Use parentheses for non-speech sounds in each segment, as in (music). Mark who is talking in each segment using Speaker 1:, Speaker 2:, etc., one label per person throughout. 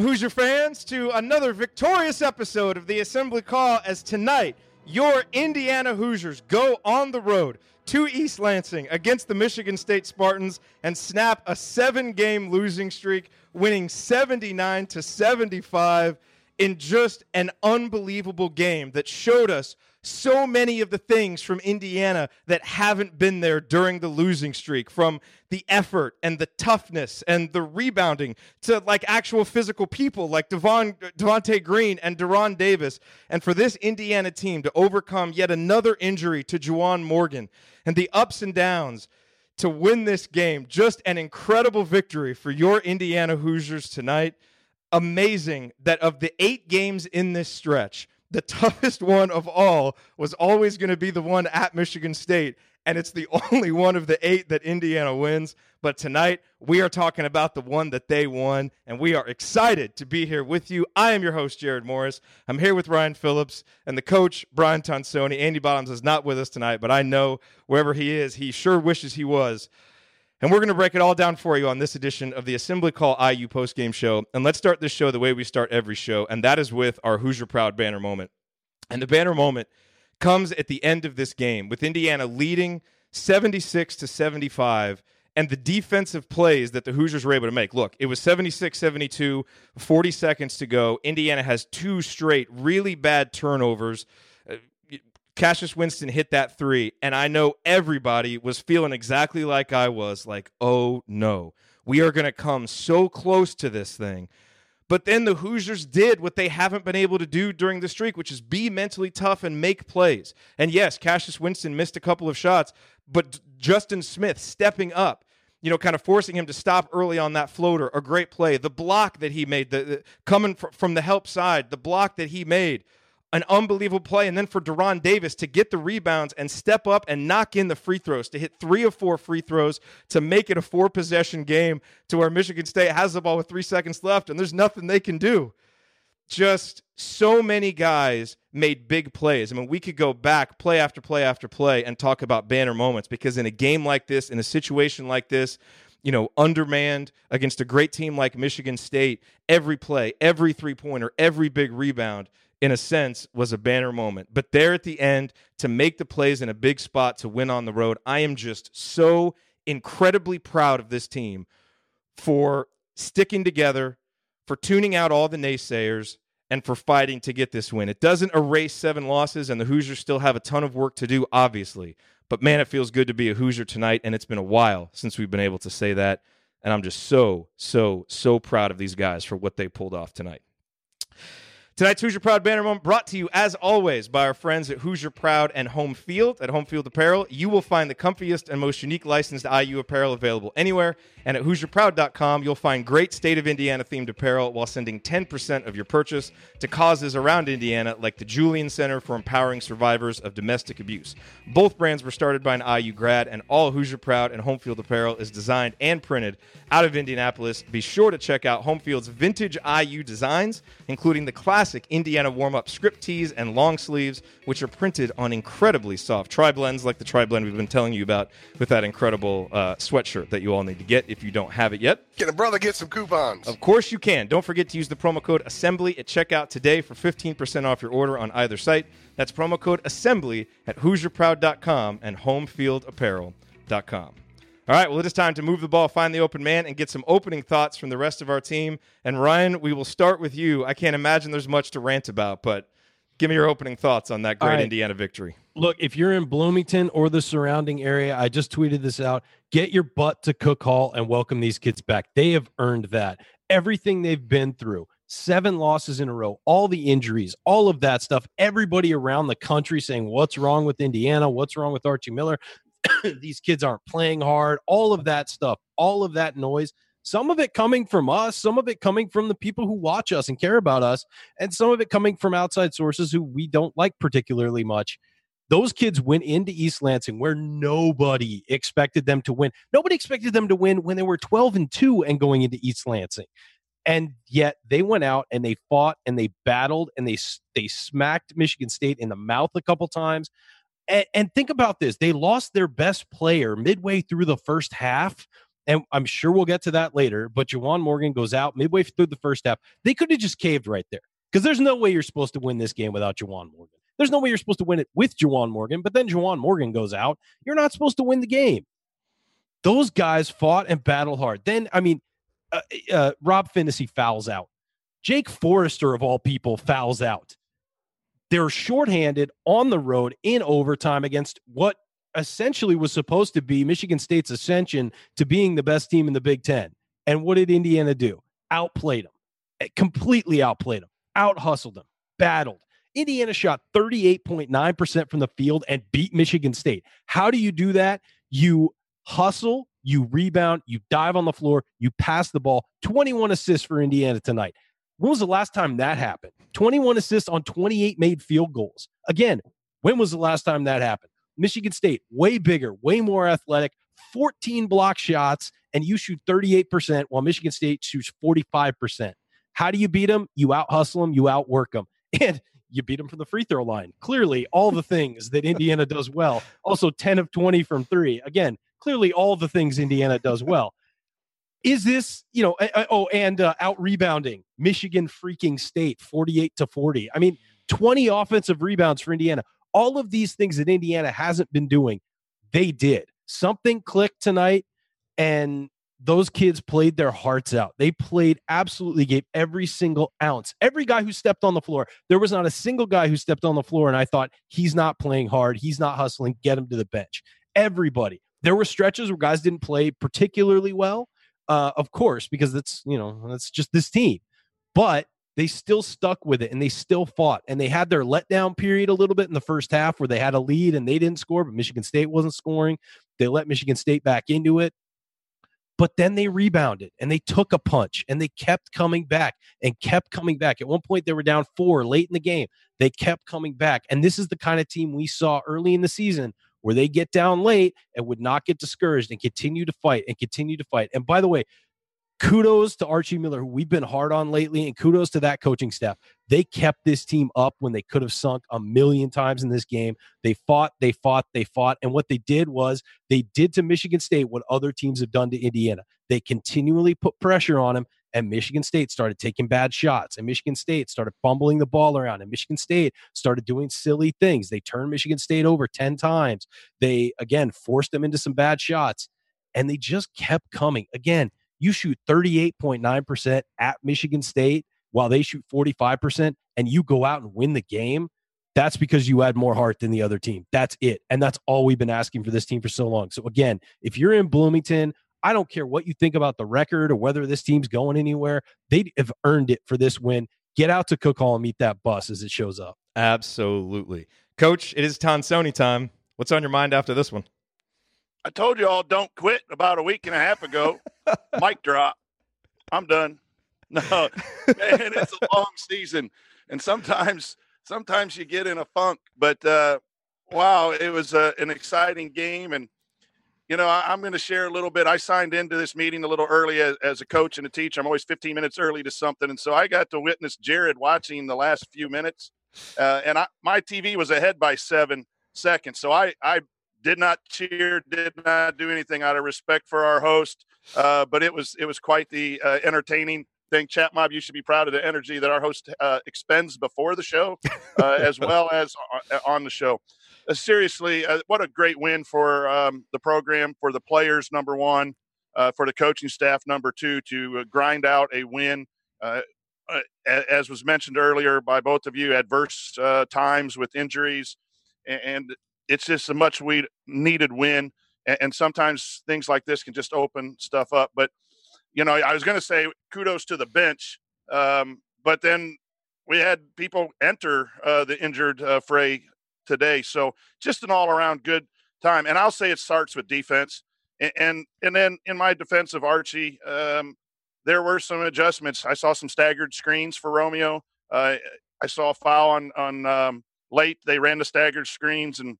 Speaker 1: Hoosier fans, to another victorious episode of the Assembly Call. As tonight, your Indiana Hoosiers go on the road to East Lansing against the Michigan State Spartans and snap a seven-game losing streak, winning 79 to 75 in just an unbelievable game that showed us so many of the things from Indiana that haven't been there during the losing streak from the effort and the toughness and the rebounding to like actual physical people like Devon, Devonte Green and De'Ron Davis. And for this Indiana team to overcome yet another injury to Juwan Morgan and the ups and downs to win this game, just an incredible victory for your Indiana Hoosiers tonight. Amazing that of the eight games in this stretch, the toughest (laughs) one of all was always going to be the one at Michigan State. And it's the (laughs) only one of the eight that Indiana wins. But tonight, we are talking about the one that they won. And we are excited to be here with you. I am your host, Jerod Morris. I'm here with Ryan Phillips and the coach, Brian Tonsoni. Andy Bottoms is not with us tonight, but I know wherever he is, he sure wishes he was. And we're going to break it all down for you on this edition of the Assembly Call IU postgame show. And let's start this show the way we start every show, and that is with our Hoosier Proud banner moment. And the banner moment comes at the end of this game with Indiana leading 76 to 75 and the defensive plays that the Hoosiers were able to make. Look, it was 76 72, 40 seconds to go. Indiana has two straight really bad turnovers. Cassius Winston hit that three, and I know everybody was feeling exactly like I was like, oh no, we are going to come so close to this thing. But then the Hoosiers did what they haven't been able to do during the streak, which is be mentally tough and make plays. And yes, Cassius Winston missed a couple of shots, but Justin Smith stepping up you know, kind of forcing him to stop early on that floater, a great play. The block that he made, the, the coming fr- from the help side, the block that he made, an unbelievable play. And then for De'Ron Davis to get the rebounds and step up and knock in the free throws, to hit three of four free throws, to make it a four possession game to where Michigan State has the ball with three seconds left and there's nothing they can do. Just so many guys made big plays. I mean, we could go back play after play after play and talk about banner moments because in a game like this, in a situation like this, you know, undermanned against a great team like Michigan State, every play, every three pointer, every big rebound, in a sense, was a banner moment. But there at the end, to make the plays in a big spot to win on the road, I am just so incredibly proud of this team for sticking together, for tuning out all the naysayers, and for fighting to get this win. It doesn't erase seven losses, and the Hoosiers still have a ton of work to do, obviously. But man, it feels good to be a Hoosier tonight, and it's been a while since we've been able to say that. And I'm just so, so, so proud of these guys for what they pulled off tonight. Tonight's Hoosier Proud banner moment brought to you, as always, by our friends at Hoosier Proud and Home Field. At Home Field Apparel, you will find the comfiest and most unique licensed IU apparel available anywhere. And at HoosierProud.com, you'll find great state of Indiana themed apparel while sending 10% of your purchase to causes around Indiana, like the Julian Center for Empowering Survivors of Domestic Abuse. Both brands were started by an IU grad, and all Hoosier Proud and Home Field apparel is designed and printed out of Indianapolis. Be sure to check out Home Field's vintage IU designs, including the classic Indiana warm up script tees and long sleeves, which are printed on incredibly soft tri blends, like the tri blend we've been telling you about with that incredible uh, sweatshirt that you all need to get if you don't have it yet.
Speaker 2: Can a brother get some coupons?
Speaker 1: Of course you can. Don't forget to use the promo code assembly at checkout today for 15% off your order on either site. That's promo code assembly at HoosierProud.com and HomefieldApparel.com. All right, well, it is time to move the ball, find the open man, and get some opening thoughts from the rest of our team. And Ryan, we will start with you. I can't imagine there's much to rant about, but give me your opening thoughts on that great
Speaker 3: right.
Speaker 1: Indiana victory.
Speaker 3: Look, if you're in Bloomington or the surrounding area, I just tweeted this out. Get your butt to Cook Hall and welcome these kids back. They have earned that. Everything they've been through seven losses in a row, all the injuries, all of that stuff, everybody around the country saying, What's wrong with Indiana? What's wrong with Archie Miller? (coughs) These kids aren't playing hard, all of that stuff, all of that noise. Some of it coming from us, some of it coming from the people who watch us and care about us, and some of it coming from outside sources who we don't like particularly much. Those kids went into East Lansing where nobody expected them to win. Nobody expected them to win when they were 12 and 2 and going into East Lansing. And yet they went out and they fought and they battled and they they smacked Michigan State in the mouth a couple times. And, and think about this: they lost their best player midway through the first half, and I'm sure we'll get to that later. But Juwan Morgan goes out midway through the first half. They could have just caved right there because there's no way you're supposed to win this game without Juwan Morgan. There's no way you're supposed to win it with Juwan Morgan, but then Juwan Morgan goes out. You're not supposed to win the game. Those guys fought and battled hard. Then, I mean, uh, uh, Rob Phinisee fouls out. Jake Forrester, of all people, fouls out. They're shorthanded on the road in overtime against what essentially was supposed to be Michigan State's ascension to being the best team in the Big Ten. And what did Indiana do? Outplayed them, eh, completely outplayed them, out hustled them, battled. Indiana shot 38.9% from the field and beat Michigan State. How do you do that? You hustle, you rebound, you dive on the floor, you pass the ball. 21 assists for Indiana tonight. When was the last time that happened? 21 assists on 28 made field goals. Again, when was the last time that happened? Michigan State, way bigger, way more athletic, 14 block shots, and you shoot 38%, while Michigan State shoots 45%. How do you beat them? You out hustle them, you outwork them. (laughs) And you beat them from the free throw line. Clearly, all the things that Indiana does well. Also, 10 of 20 from three. Again, clearly, all the things Indiana does well. Is this, you know, oh, and uh, out rebounding Michigan freaking state 48 to 40. I mean, 20 offensive rebounds for Indiana. All of these things that Indiana hasn't been doing, they did. Something clicked tonight, and those kids played their hearts out. They played absolutely, gave every single ounce. Every guy who stepped on the floor, there was not a single guy who stepped on the floor and I thought, he's not playing hard. He's not hustling. Get him to the bench. Everybody. There were stretches where guys didn't play particularly well, uh, of course, because that's, you know, that's just this team. But they still stuck with it and they still fought. And they had their letdown period a little bit in the first half where they had a lead and they didn't score, but Michigan State wasn't scoring. They let Michigan State back into it. But then they rebounded and they took a punch and they kept coming back and kept coming back. At one point, they were down four late in the game. They kept coming back. And this is the kind of team we saw early in the season where they get down late and would not get discouraged and continue to fight and continue to fight. And by the way, kudos to Archie Miller, who we've been hard on lately, and kudos to that coaching staff. They kept this team up when they could have sunk a million times in this game. They fought, they fought, they fought. And what they did was they did to Michigan State what other teams have done to Indiana. They continually put pressure on them, and Michigan State started taking bad shots, and Michigan State started fumbling the ball around, and Michigan State started doing silly things. They turned Michigan State over 10 times. They, again, forced them into some bad shots, and they just kept coming. Again, you shoot 38.9% at Michigan State while they shoot 45% and you go out and win the game, that's because you had more heart than the other team. That's it. And that's all we've been asking for this team for so long. So, again, if you're in Bloomington, I don't care what you think about the record or whether this team's going anywhere. They have earned it for this win. Get out to Cook Hall and meet that bus as it shows up.
Speaker 1: Absolutely. Coach, it is Tonsoni time. What's on your mind after this one?
Speaker 2: I told you all don't quit about a week and a half ago. (laughs) Mic drop. I'm done. (laughs) No, man, it's a (laughs) long season, and sometimes sometimes you get in a funk. But uh, wow, it was uh, an exciting game, and you know I, am going to share a little bit. I signed into this meeting a little early as, as a coach and a teacher. I'm always 15 minutes early to something, and so I got to witness Jerod watching the last few minutes, uh, and I, my TV was ahead by seven seconds, so I I did not cheer, did not do anything out of respect for our host. Uh, but it was it was quite the uh, entertaining thing. Chat Mob, you should be proud of the energy that our host uh, expends before the show, uh, as well as on the show. Uh, seriously, uh, what a great win for um, the program, for the players, number one, for the coaching staff, number two, to grind out a win. as was mentioned earlier by both of you, adverse times with injuries, and it's just a much we needed win. And, and sometimes things like this can just open stuff up. But, you know, I was going to say kudos to the bench. Um, but then we had people enter uh, the injured uh, fray today. So just an all around good time. And I'll say it starts with defense. And and, and then in my defense of Archie, um, there were some adjustments. I saw some staggered screens for Romeo. Uh, I saw a foul on on um, late. They ran the staggered screens, and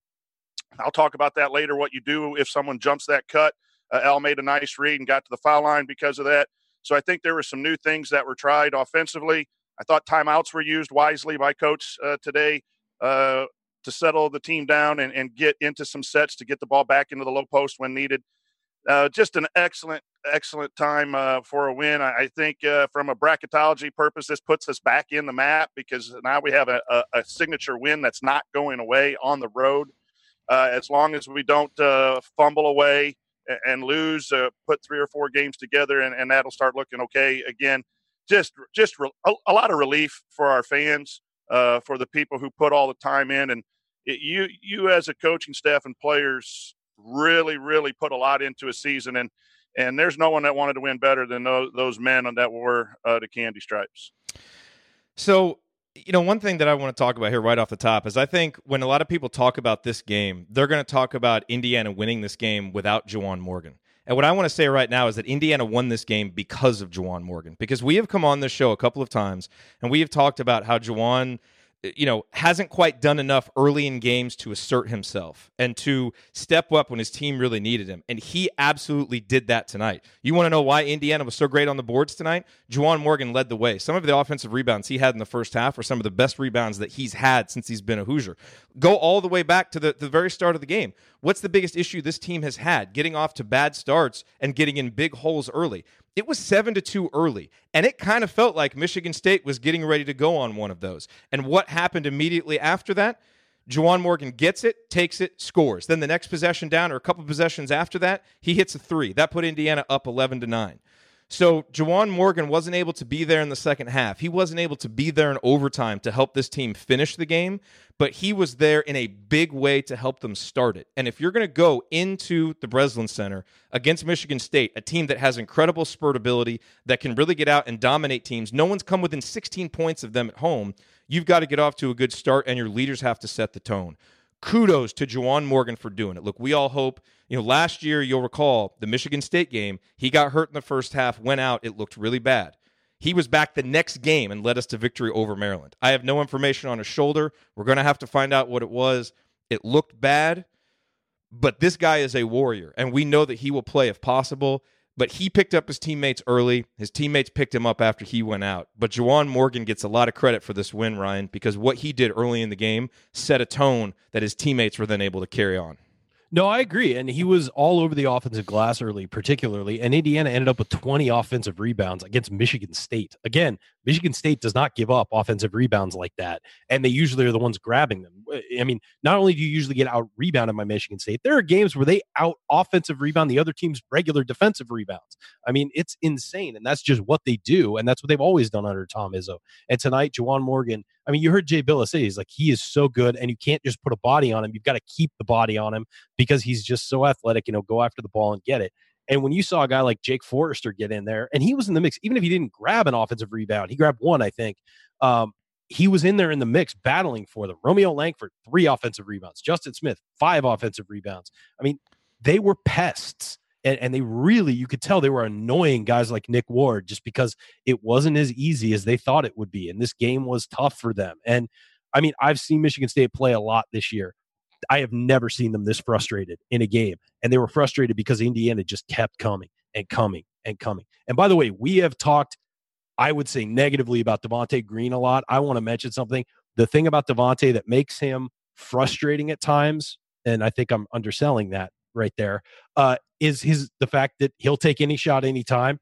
Speaker 2: I'll talk about that later. What you do if someone jumps that cut. Uh, Al made a nice read and got to the foul line because of that. So I think there were some new things that were tried offensively. I thought timeouts were used wisely by coach uh, today uh, to settle the team down and, and get into some sets to get the ball back into the low post when needed. Uh, just an excellent, excellent time uh, for a win. I, I think uh, from a bracketology purpose, this puts us back in the map because now we have a, a, a signature win that's not going away on the road. Uh, as long as we don't uh, fumble away and, and lose, uh, put three or four games together, and, and, that'll start looking okay again. Just, just re- a, a, lot of relief for our fans, for the people who put all the time in, and it, you, you as a coaching staff and players really, really put a lot into a season, and and there's no one that wanted to win better than those, those men that wore uh, the candy stripes.
Speaker 1: So, you know, one thing that I want to talk about here right off the top is I think when a lot of people talk about this game, they're going to talk about Indiana winning this game without Juwan Morgan. And what I want to say right now is that Indiana won this game because of Juwan Morgan. Because we have come on this show a couple of times and we have talked about how Juwan – you know, hasn't quite done enough early in games to assert himself and to step up when his team really needed him. And he absolutely did that tonight. You want to know why Indiana was so great on the boards tonight? Juwan Morgan led the way. Some of the offensive rebounds he had in the first half were some of the best rebounds that he's had since he's been a Hoosier. Go all the way back to the, the very start of the game. What's the biggest issue this team has had? Getting off to bad starts and getting in big holes early. It was 7 to 2 early, and it kind of felt like Michigan State was getting ready to go on one of those. And what happened immediately after that? Juwan Morgan gets it, takes it, scores. Then the next possession down, or a couple possessions after that, he hits a three. That put Indiana up 11 to 9. So Juwan Morgan wasn't able to be there in the second half. He wasn't able to be there in overtime to help this team finish the game, but he was there in a big way to help them start it. And if you're going to go into the Breslin Center against Michigan State, a team that has incredible spurt ability, that can really get out and dominate teams, no one's come within 16 points of them at home. You've got to get off to a good start, and your leaders have to set the tone kudos to Juwan Morgan for doing it. Look, we all hope, you know, last year, you'll recall the Michigan State game, he got hurt in the first half, went out, it looked really bad. He was back the next game and led us to victory over Maryland. I have no information on his shoulder. We're going to have to find out what it was. It looked bad, but this guy is a warrior, and we know that he will play if possible but he picked up his teammates early. His teammates picked him up after he went out. But Juwan Morgan gets a lot of credit for this win, Ryan, because what he did early in the game set a tone that his teammates were then able to carry on.
Speaker 3: No, I agree. And he was all over the offensive glass early, particularly. And Indiana ended up with 20 offensive rebounds against Michigan State. Again, Michigan State does not give up offensive rebounds like that. And they usually are the ones grabbing them. I mean, not only do you usually get out rebounded by Michigan State, there are games where they out offensive rebound the other team's regular defensive rebounds. I mean, it's insane. And that's just what they do. And that's what they've always done under Tom Izzo. And tonight, Juwan Morgan, I mean, you heard Jay Bilas say he's like, he is so good, and you can't just put a body on him. You've got to keep the body on him because he's just so athletic, you know, go after the ball and get it. And when you saw a guy like Jake Forrester get in there, and he was in the mix, even if he didn't grab an offensive rebound, he grabbed one, I think. Um, he was in there in the mix battling for them. Romeo Langford, three offensive rebounds. Justin Smith, five offensive rebounds. I mean, they were pests and, and they really you could tell they were annoying guys like Nick Ward just because it wasn't as easy as they thought it would be, and this game was tough for them. And I mean, I've seen Michigan State play a lot this year. I have never seen them this frustrated in a game, and they were frustrated because Indiana just kept coming and coming and coming. And by the way, we have talked, I would say, negatively about Devonte Green a lot. I want to mention something. The thing about Devonte that makes him frustrating at times, and I think I'm underselling that right there, uh, is his the fact that he'll take any shot anytime,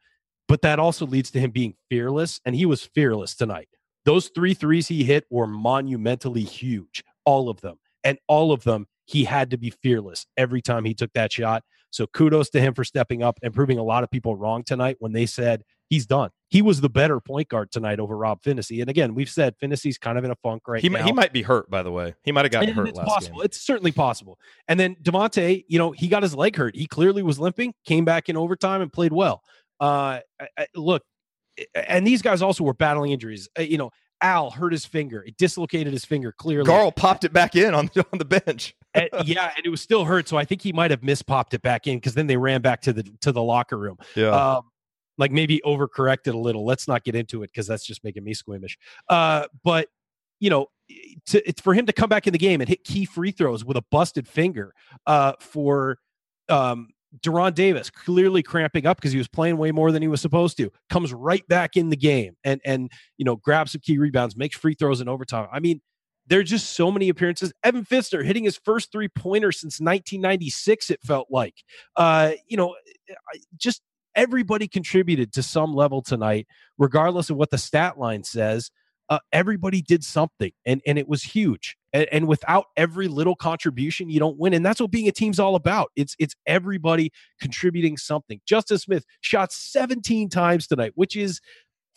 Speaker 3: but that also leads to him being fearless, and he was fearless tonight. Those three threes he hit were monumentally huge, all of them, and all of them he had to be fearless every time he took that shot. So kudos to him for stepping up and proving a lot of people wrong tonight when they said he's done. He was the better point guard tonight over Rob Phinisee. And again, we've said Phinisee's kind of in a funk right
Speaker 1: he
Speaker 3: now.
Speaker 1: Might, he might be hurt, by the way. He might have gotten
Speaker 3: and
Speaker 1: hurt
Speaker 3: it's
Speaker 1: last
Speaker 3: possible.
Speaker 1: game.
Speaker 3: It's certainly possible. And then Devonte, you know, he got his leg hurt. He clearly was limping, came back in overtime and played well. Uh, I, I, look, and these guys also were battling injuries. Uh, you know, Al hurt his finger. It dislocated his finger clearly.
Speaker 1: Garl popped it back in on, on the bench.
Speaker 3: and, yeah, and it was still hurt. So I think he might have mispopped it back in because then they ran back to the to the locker room.
Speaker 1: Yeah.
Speaker 3: Um, like maybe overcorrected a little. Let's not get into it because that's just making me squeamish. Uh, but you know, to, it's for him to come back in the game and hit key free throws with a busted finger uh, for um, De'Ron Davis, clearly cramping up because he was playing way more than he was supposed to, comes right back in the game and and you know grabs some key rebounds, makes free throws in overtime. I mean, there's just so many appearances. Evan Fitzner hitting his first three pointer since 1996. It felt like, uh, you know, just everybody contributed to some level tonight, regardless of what the stat line says. Uh, everybody did something, and and it was huge. And, and, without every little contribution, you don't win. And that's what being a team's all about. It's it's everybody contributing something. Justin Smith shot 17 times tonight, which is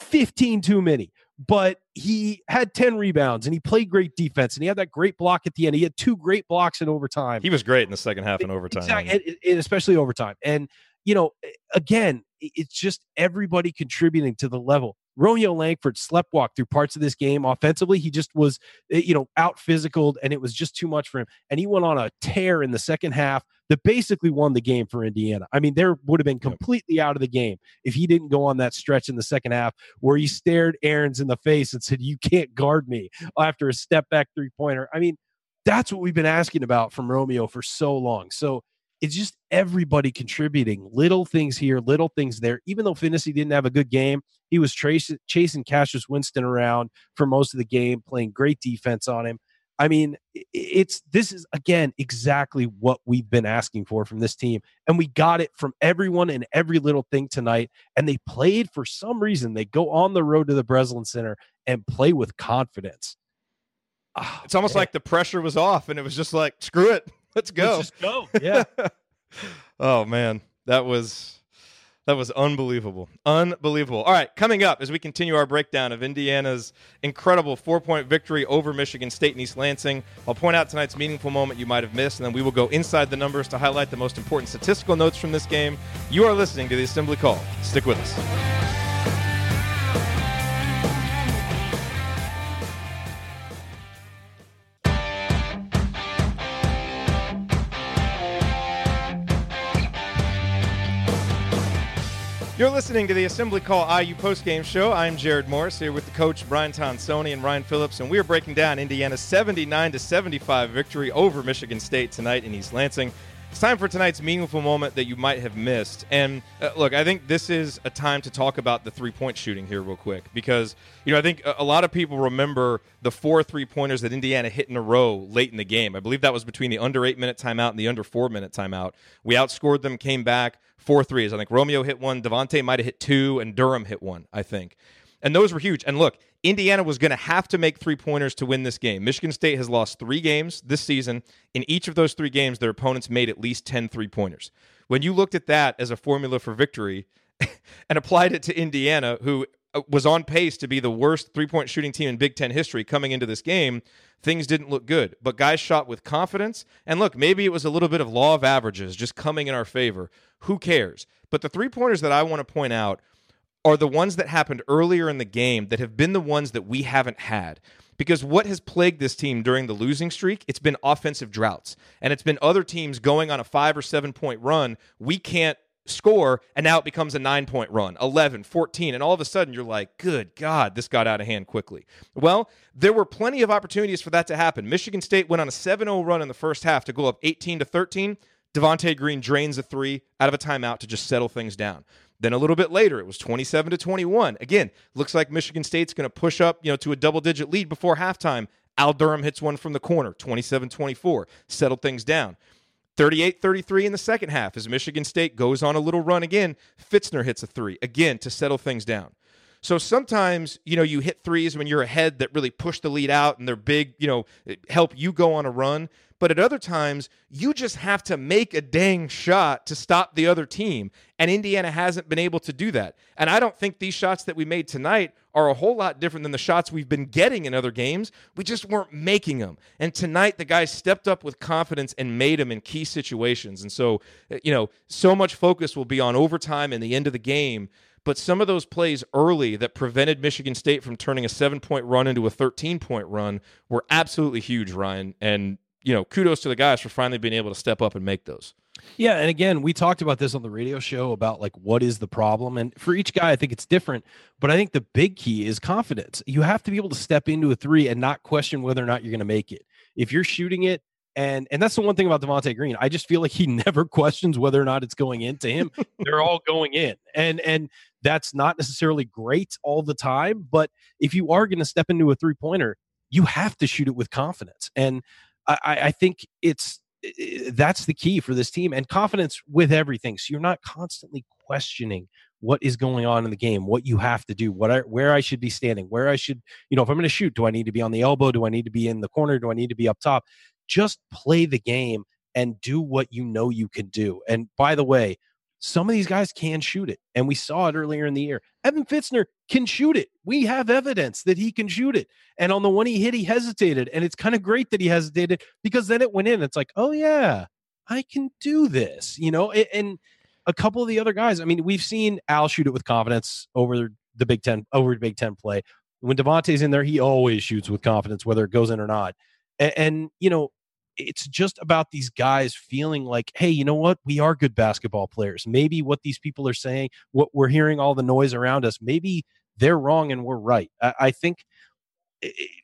Speaker 3: 15 too many. But he had 10 rebounds and he played great defense and he had that great block at the end. He had two great blocks in overtime.
Speaker 1: He was great in the second half in overtime.
Speaker 3: Exactly, and, and especially overtime. And you know, again, it's just everybody contributing to the level. Romeo Langford sleptwalked through parts of this game offensively. He just was, eh, you know, out physical, and it was just too much for him. And he went on a tear in the second half that basically won the game for Indiana. I mean, there would have been completely out of the game if he didn't go on that stretch in the second half where he stared Aarons in the face and said, "You can't guard me" after a step back three pointer. I mean, that's what we've been asking about from Romeo for so long. So it's just everybody contributing little things here, little things there. Even though Phinisee didn't have a good game, he was chasing, chasing Cassius Winston around for most of the game, playing great defense on him. I mean, it's this is again exactly what we've been asking for from this team, and we got it from everyone and every little thing tonight. And they played for some reason. They go on the road to the Breslin Center and play with confidence.
Speaker 1: Oh, it's almost man. like the pressure was off, and it was just like, screw it. (laughs) Let's go.
Speaker 3: Let's just go. (laughs) Yeah.
Speaker 1: oh man, that was that was unbelievable. Unbelievable. All right, coming up as we continue our breakdown of Indiana's incredible four-point victory over Michigan State and East Lansing, I'll point out tonight's meaningful moment you might have missed, and then we will go inside the numbers to highlight the most important statistical notes from this game. You are listening to the Assembly Call. Stick with us. You're listening to the Assembly Call IU postgame show. I'm Jerod Morris here with the coach Brian Tonsoni and Ryan Phillips, and we are breaking down Indiana's 79 to 75 victory over Michigan State tonight in East Lansing. It's time for tonight's meaningful moment that you might have missed. And uh, look, I think this is a time to talk about the three point shooting here, real quick, because, you know, I think a, lot of people remember the four three pointers that Indiana hit in a row late in the game. I believe that was between the under eight minute timeout and the under four minute timeout. We outscored them, came back four threes. I think Romeo hit one, Devonte might have hit two, and Durham hit one, I think. And those were huge. And look, Indiana was going to have to make three pointers to win this game. Michigan State has lost three games this season. In each of those three games, their opponents made at least 10 three pointers. When you looked at that as a formula for victory (laughs) and applied it to Indiana, who was on pace to be the worst three point shooting team in Big Ten history coming into this game, things didn't look good. But guys shot with confidence. And look, maybe it was a little bit of law of averages just coming in our favor. Who cares? But the three pointers that I want to point out are the ones that happened earlier in the game that have been the ones that we haven't had. Because what has plagued this team during the losing streak, it's been offensive droughts. And it's been other teams going on a five or seven point run. We can't score and now it becomes a 9 point run 11 14 and all of a sudden you're like good god this got out of hand quickly well there were plenty of opportunities for that to happen michigan state went on a 7-0 run in the first half to go up 18 to 13 Devonte Green drains a three out of a timeout to just settle things down. Then a little bit later, it was 27 to 21. Again, looks like Michigan State's going to push up, you know, to a double-digit lead before halftime. Al Durham hits one from the corner, 27-24, settled things down. 38-33 in the second half as Michigan State goes on a little run again. Fitzner hits a three again to settle things down. So sometimes, you know, you hit threes when you're ahead that really push the lead out and they're big, you know, help you go on a run. But at other times, you just have to make a dang shot to stop the other team. And Indiana hasn't been able to do that. And I don't think these shots that we made tonight are a whole lot different than the shots we've been getting in other games. We just weren't making them. And tonight, the guys stepped up with confidence and made them in key situations. And so, uh, you know, so much focus will be on overtime and the end of the game. but some of those plays early that prevented Michigan State from turning a seven point run into a 13 point run were absolutely huge, Ryan. And, you know, kudos to the guys for finally being able to step up and make those.
Speaker 3: Yeah, and again, we talked about this on the radio show about like what is the problem, and for each guy, I think it's different. But I think the big key is confidence. You have to be able to step into a three and not question whether or not you're going to make it. If you're shooting it, and and that's the one thing about Devonte Green, I just feel like he (laughs) never questions whether or not it's going into him. (laughs) They're all going in, and and that's not necessarily great all the time. But if you are going to step into a three pointer, you have to shoot it with confidence, and I, I think it's that's the key for this team and confidence with everything. So you're not constantly questioning what is going on in the game, what you have to do, what I, where I should be standing, where I should, you know, if I'm going to shoot, do I need to be on the elbow? Do I need to be in the corner? Do I need to be up top? Just play the game and do what you know you can do. And by the way, some of these guys can shoot it. And we saw it earlier in the year. Evan Fitzner can shoot it. We have evidence that he can shoot it. And on the one he hit, he hesitated. And it's kind of great that he hesitated because then it went in. It's like, oh, yeah, I can do this, you know? And a couple of the other guys, I mean, we've seen Al shoot it with confidence over the Big Ten, over the Big Ten play. When Devonte's in there, he always shoots with confidence, whether it goes in or not. And, and you know, it's just about these guys feeling like, hey, you know what? We are good basketball players. Maybe what these people are saying, what we're hearing all the noise around us, maybe they're wrong and we're right. I, I think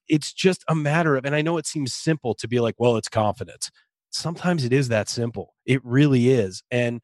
Speaker 3: it's just a matter of, and I know it seems simple to be like, well, it's confidence. Sometimes it is that simple. It really is. And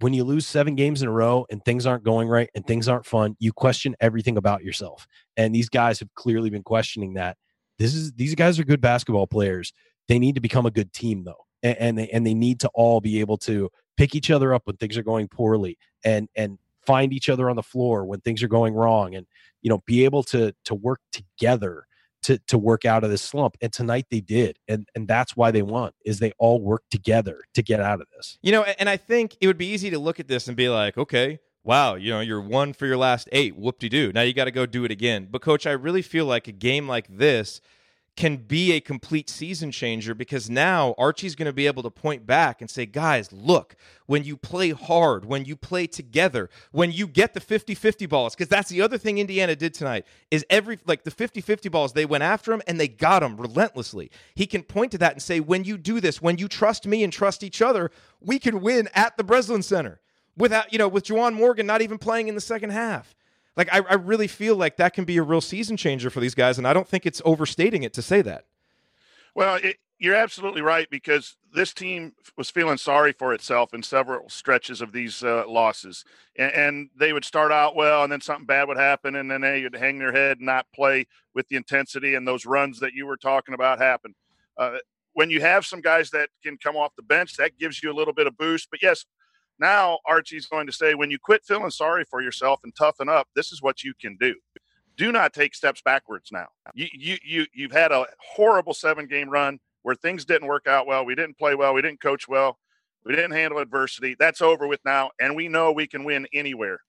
Speaker 3: when you lose seven games in a row and things aren't going right and things aren't fun, you question everything about yourself. And these guys have clearly been questioning that. This is these guys are good basketball players. They need to become a good team though, and, and they and they need to all be able to pick each other up when things are going poorly, and and find each other on the floor when things are going wrong, and you know be able to to work together to to work out of this slump. And tonight they did, and and that's why they won. Is they all work together to get out of this.
Speaker 1: You know, and I think it would be easy to look at this and be like, okay, wow, you know, you're one for your last eight. Whoop de doo. Now you got to go do it again. But coach, I really feel like a game like this can be a complete season changer because now Archie's going to be able to point back and say, guys, look, when you play hard, when you play together, when you get the 50 50 balls, because that's the other thing Indiana did tonight, is every, like the 50 50 balls, they went after him and they got him relentlessly. He can point to that and say, when you do this, when you trust me and trust each other, we can win at the Breslin Center without, you know, with Juwan Morgan not even playing in the second half. Like I, I really feel like that can be a real season changer for these guys, and I don't think it's overstating it to say that.
Speaker 2: Well, it, you're absolutely right because this team was feeling sorry for itself in several stretches of these uh, losses, and, and, they would start out well, and then something bad would happen, and then they would hang their head and not play with the intensity, and those runs that you were talking about happen. Uh, when you have some guys that can come off the bench, that gives you a little bit of boost. But yes, now Archie's going to say, when you quit feeling sorry for yourself and toughen up, this is what you can do. Do not take steps backwards now. You you you you've had a horrible seven game run where things didn't work out well. We didn't play well. We didn't coach well. We didn't handle adversity. That's over with now, and we know we can win anywhere.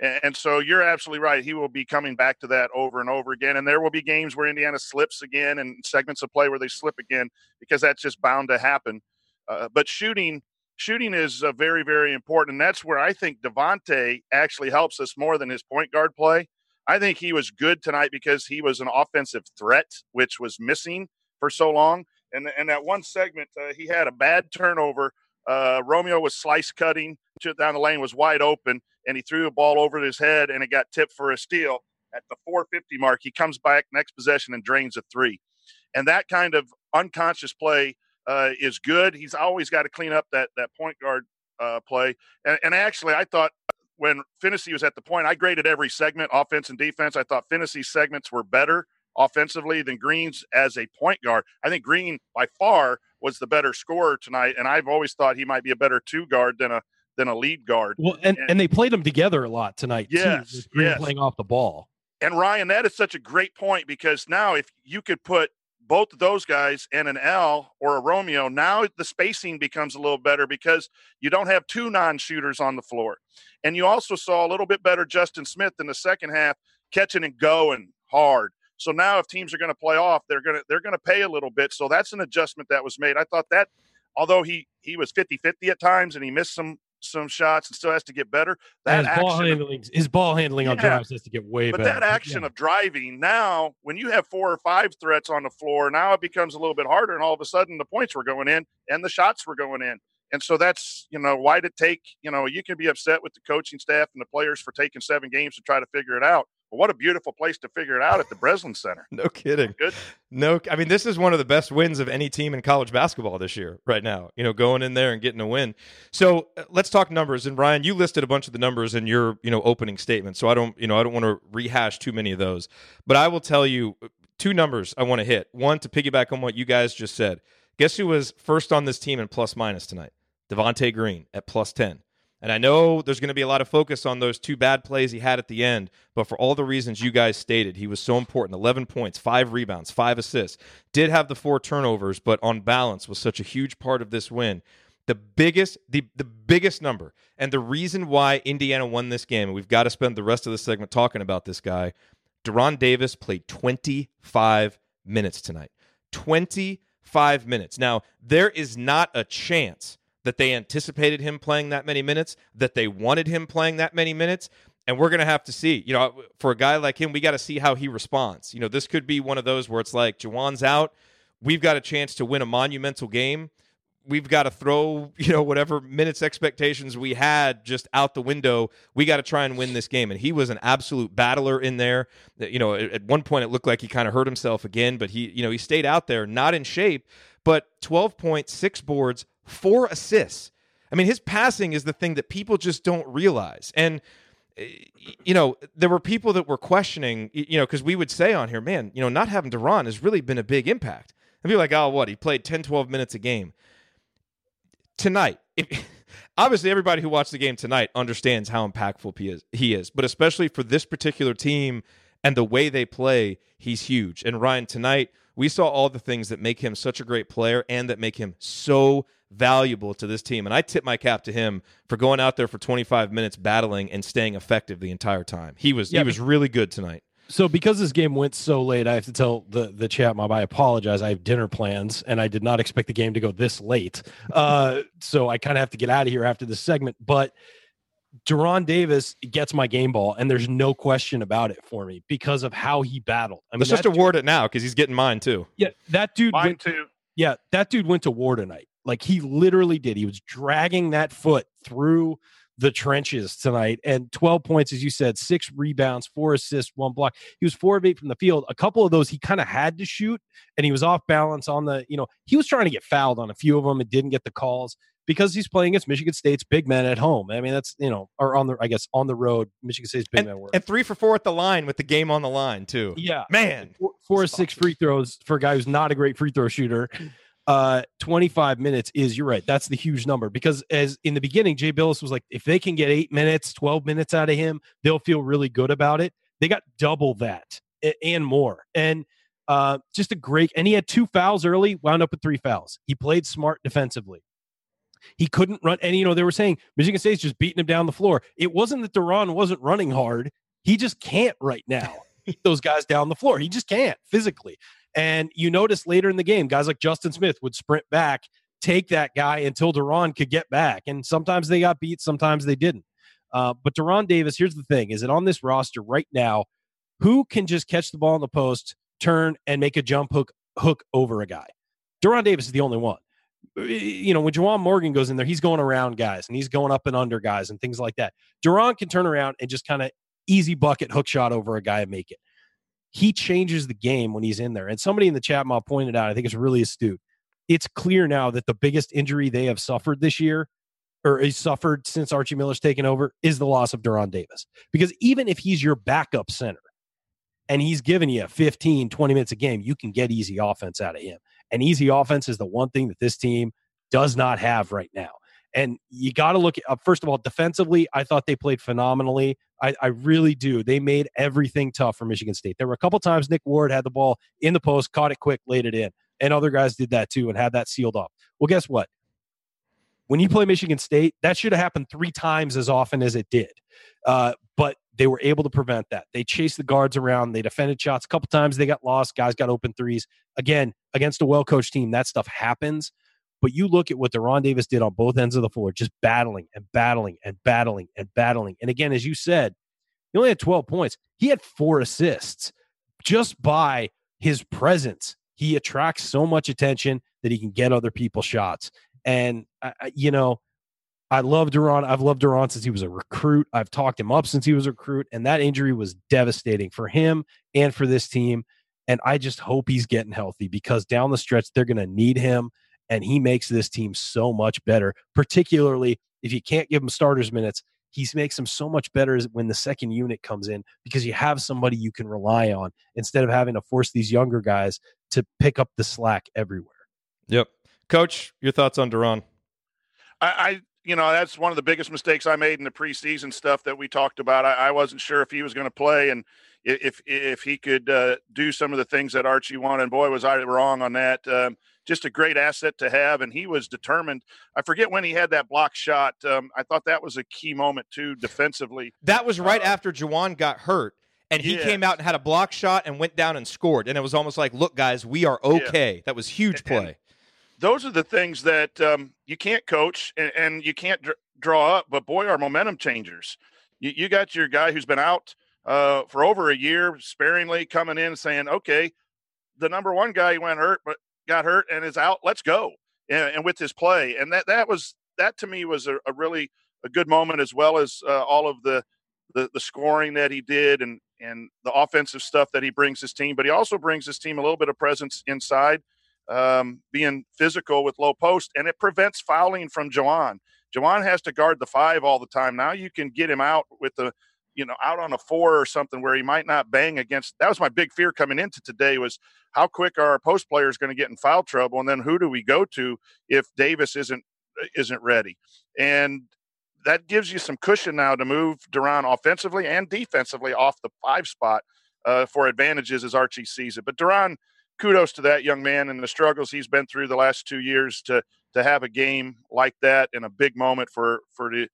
Speaker 2: And so you're absolutely right. He will be coming back to that over and over again. And there will be games where Indiana slips again and segments of play where they slip again because that's just bound to happen. Uh, but shooting shooting is uh, very, very important. And that's where I think Devonte actually helps us more than his point guard play. I think he was good tonight because he was an offensive threat, which was missing for so long. And, and that one segment, uh, he had a bad turnover. Uh, Romeo was slice cutting down the lane, was wide open, and he threw the ball over his head, and it got tipped for a steal. At the 450 mark, he comes back next possession and drains a three. And that kind of unconscious play uh, is good. He's always got to clean up that that point guard uh, play. And, and, actually, I thought when Phinisee was at the point, I graded every segment, offense and defense. I thought Phinisee's segments were better offensively than Green's as a point guard. I think Green by far was the better scorer tonight, and I've always thought he might be a better two guard than a than a lead guard.
Speaker 3: Well, and, and, and they played them together a lot tonight.
Speaker 2: Yes,
Speaker 3: too, Green
Speaker 2: yes.
Speaker 3: playing off the ball.
Speaker 2: And Ryan, that is such a great point because now if you could put both of those guys and an Al or a Romeo, now the spacing becomes a little better because you don't have two non shooters on the floor. And you also saw a little bit better Justin Smith in the second half, catching and going hard. So now if teams are going to play off, they're going to they're going to pay a little bit. So that's an adjustment that was made. I thought that although he he was 50-50 at times and he missed some some shots and still has to get better.
Speaker 3: That ball handling, his ball handling on drives has to get way
Speaker 2: but
Speaker 3: better.
Speaker 2: that action of driving now, when you have four or five threats on the floor, now it becomes a little bit harder, and all of a sudden the points were going in and the shots were going in. And so that's you know why did it take you know you can be upset with the coaching staff and the players for taking seven games to try to figure it out. But what a beautiful place to figure it out at the Breslin Center. (laughs)
Speaker 1: No kidding.
Speaker 2: Good.
Speaker 1: No, I mean this is one of the best wins of any team in college basketball this year, right now. You know, going in there and getting a win. So uh, let's talk numbers. And Ryan, you listed a bunch of the numbers in your you know opening statement. So I don't you know I don't want to rehash too many of those, but I will tell you uh, two numbers I want to hit. One to piggyback on what you guys just said. Guess who was first on this team in plus minus tonight? Devonte Green at plus ten. And I know there's going to be a lot of focus on those two bad plays he had at the end, but for all the reasons you guys stated, he was so important 11 points, five rebounds, five assists. Did have the four turnovers, but on balance was such a huge part of this win. The biggest, the, the biggest number, and the reason why Indiana won this game, and we've got to spend the rest of the segment talking about this guy. De'Ron Davis played 25 minutes tonight. 25 minutes. Now, there is not a chance that they anticipated him playing that many minutes, that they wanted him playing that many minutes. And we're going to have to see. You know, for a guy like him, we got to see how he responds. You know, this could be one of those where it's like, Juwan's out. We've got a chance to win a monumental game. We've got to throw, (laughs) you know, whatever minutes expectations we had just out the window. We got to try and win this game. And he was an absolute battler in there. You know, at at one point it looked like he kind of hurt himself again, but he, you know, he stayed out there, not in shape, but 12 points, six boards, four assists. I mean, his passing is the thing that people just don't realize. And, eh, you know, there were people that were questioning, you know, because we would say on here, man, you know, not having De'Ron has really been a big impact. And be like, oh, what? He played 10, 12 minutes a game. Tonight, if, (laughs) obviously everybody who watched the game tonight understands how impactful he is, he is, but especially for this particular team and the way they play, he's huge. And Ryan, tonight, we saw all the things that make him such a great player and that make him so valuable to this team. And I tip my cap to him for going out there for 25 minutes battling and staying effective the entire time. He was
Speaker 3: Yeah,
Speaker 1: he was really good tonight.
Speaker 3: So because this game went so late, I have to tell the the chat mob I apologize. I have dinner plans, and I did not expect the game to go this late. Uh, so I kind of have to get out of here after this segment. But De'Ron Davis gets my game ball, and there's no question about it for me because of how he battled. I mean,
Speaker 1: Let's just
Speaker 3: that dude-
Speaker 1: award it now because he's getting mine too.
Speaker 3: yeah, that dude
Speaker 2: Mine
Speaker 3: went
Speaker 2: too.
Speaker 3: yeah, that dude went to war tonight. Like he literally did. He was dragging that foot through the trenches tonight. And 12 points, as you said, six rebounds, four assists, one block. He was four of eight from the field. A couple of those he kind of had to shoot, and he was off balance on the, you know, he was trying to get fouled on a few of them and didn't get the calls because he's playing against Michigan State's big men at home. I mean, that's, you know, or on the, I guess, on the road, Michigan State's big men were.
Speaker 1: And three for four at the line with the game on the line too.
Speaker 3: yeah.
Speaker 1: Man,
Speaker 3: four, four or six free throws for a guy who's not a great free throw shooter. (clears throat) Uh, 25 minutes is you're right. That's the huge number because as in the beginning, Jay Bilas was like, if they can get eight minutes, 12 minutes out of him, they'll feel really good about it. They got double that and more. And uh, just a great, and he had two fouls early, wound up with three fouls. He played smart defensively. He couldn't run, and you know they were saying Michigan State's just beating him down the floor. It wasn't that De'Ron wasn't running hard; he just can't right now. (laughs) those guys down the floor. He just can't physically. And you notice later in the game, guys like Justin Smith would sprint back, take that guy until De'Ron could get back. And sometimes they got beat, sometimes they didn't. Uh, but De'Ron Davis, here's the thing: is it on this roster right now? Who can just catch the ball in the post, turn, and make a jump hook hook over a guy? De'Ron Davis is the only one. You know, when Juwan Morgan goes in there, he's going around guys and he's going up and under guys and things like that. De'Ron can turn around and just kind of easy bucket hook shot over a guy and make it. He changes the game when he's in there. And somebody in the chat mob pointed out, I think it's really astute. It's clear now that the biggest injury they have suffered this year, or is suffered since Archie Miller's taken over, is the loss of De'Ron Davis. Because even if he's your backup center and he's giving you 15, 20 minutes a game, you can get easy offense out of him. And easy offense is the one thing that this team does not have right now. And you got to look at, uh, first of all, defensively, I thought they played phenomenally. I, I really do. They made everything tough for Michigan State. There were a couple times Nick Ward had the ball in the post, caught it quick, laid it in. And other guys did that too and had that sealed off. Well, guess what? When you play Michigan State, that should have happened three times as often as it did. Uh, but they were able to prevent that. They chased the guards around. They defended shots a couple times. They got lost. Guys got open threes. Again, against a well coached team, that stuff happens. But you look at what De'Ron Davis did on both ends of the floor, just battling and battling and battling and battling. And again, as you said, he only had 12 points. He had four assists just by his presence. He attracts so much attention that he can get other people shots. And, uh, you know, I love De'Ron. I've loved De'Ron since he was a recruit. I've talked him up since he was a recruit. And that injury was devastating for him and for this team. And I just hope he's getting healthy because down the stretch, they're going to need him. And he makes this team so much better, particularly if you can't give him starters minutes. He makes them so much better when the second unit comes in because you have somebody you can rely on instead of having to force these younger guys to pick up the slack everywhere.
Speaker 1: Yep. Coach, your thoughts on De'Ron?
Speaker 2: I, I, you know, that's one of the biggest mistakes I made in the preseason stuff that we talked about. I, I wasn't sure if he was going to play and if if he could uh, do some of the things that Archie wanted. And boy, was I wrong on that. Um, just a great asset to have, and he was determined. I forget when he had that block shot. Um, I thought that was a key moment too defensively.
Speaker 1: That was right uh, after Juwan got hurt, and he came out and had a block shot and went down and scored. And it was almost like, look, guys, we are okay. Yeah. That was huge play. And
Speaker 2: those are the things that um, you can't coach and, and you can't dr- draw up, but boy, are momentum changers. You, you got your guy who's been out uh, for over a year, sparingly coming in saying, okay, the number one guy went hurt, but got hurt and is out. Let's go. And, and with his play, and that that was that to me was a, a really a good moment as well as uh, all of the, the the scoring that he did and and the offensive stuff that he brings his team. But he also brings his team a little bit of presence inside, um, being physical with low post, and it prevents fouling from Juwan. Juwan has to guard the five all the time. Now you can get him out with the you know out on a four or something where he might not bang against that was my big fear coming into today was how quick are our post players going to get in foul trouble and then who do we go to if davis isn't isn't ready and that gives you some cushion now to move De'Ron offensively and defensively off the five spot uh, for advantages as Archie sees it. But De'Ron, kudos to that young man and the struggles he's been through the last two years to to have a game like that in a big moment for for the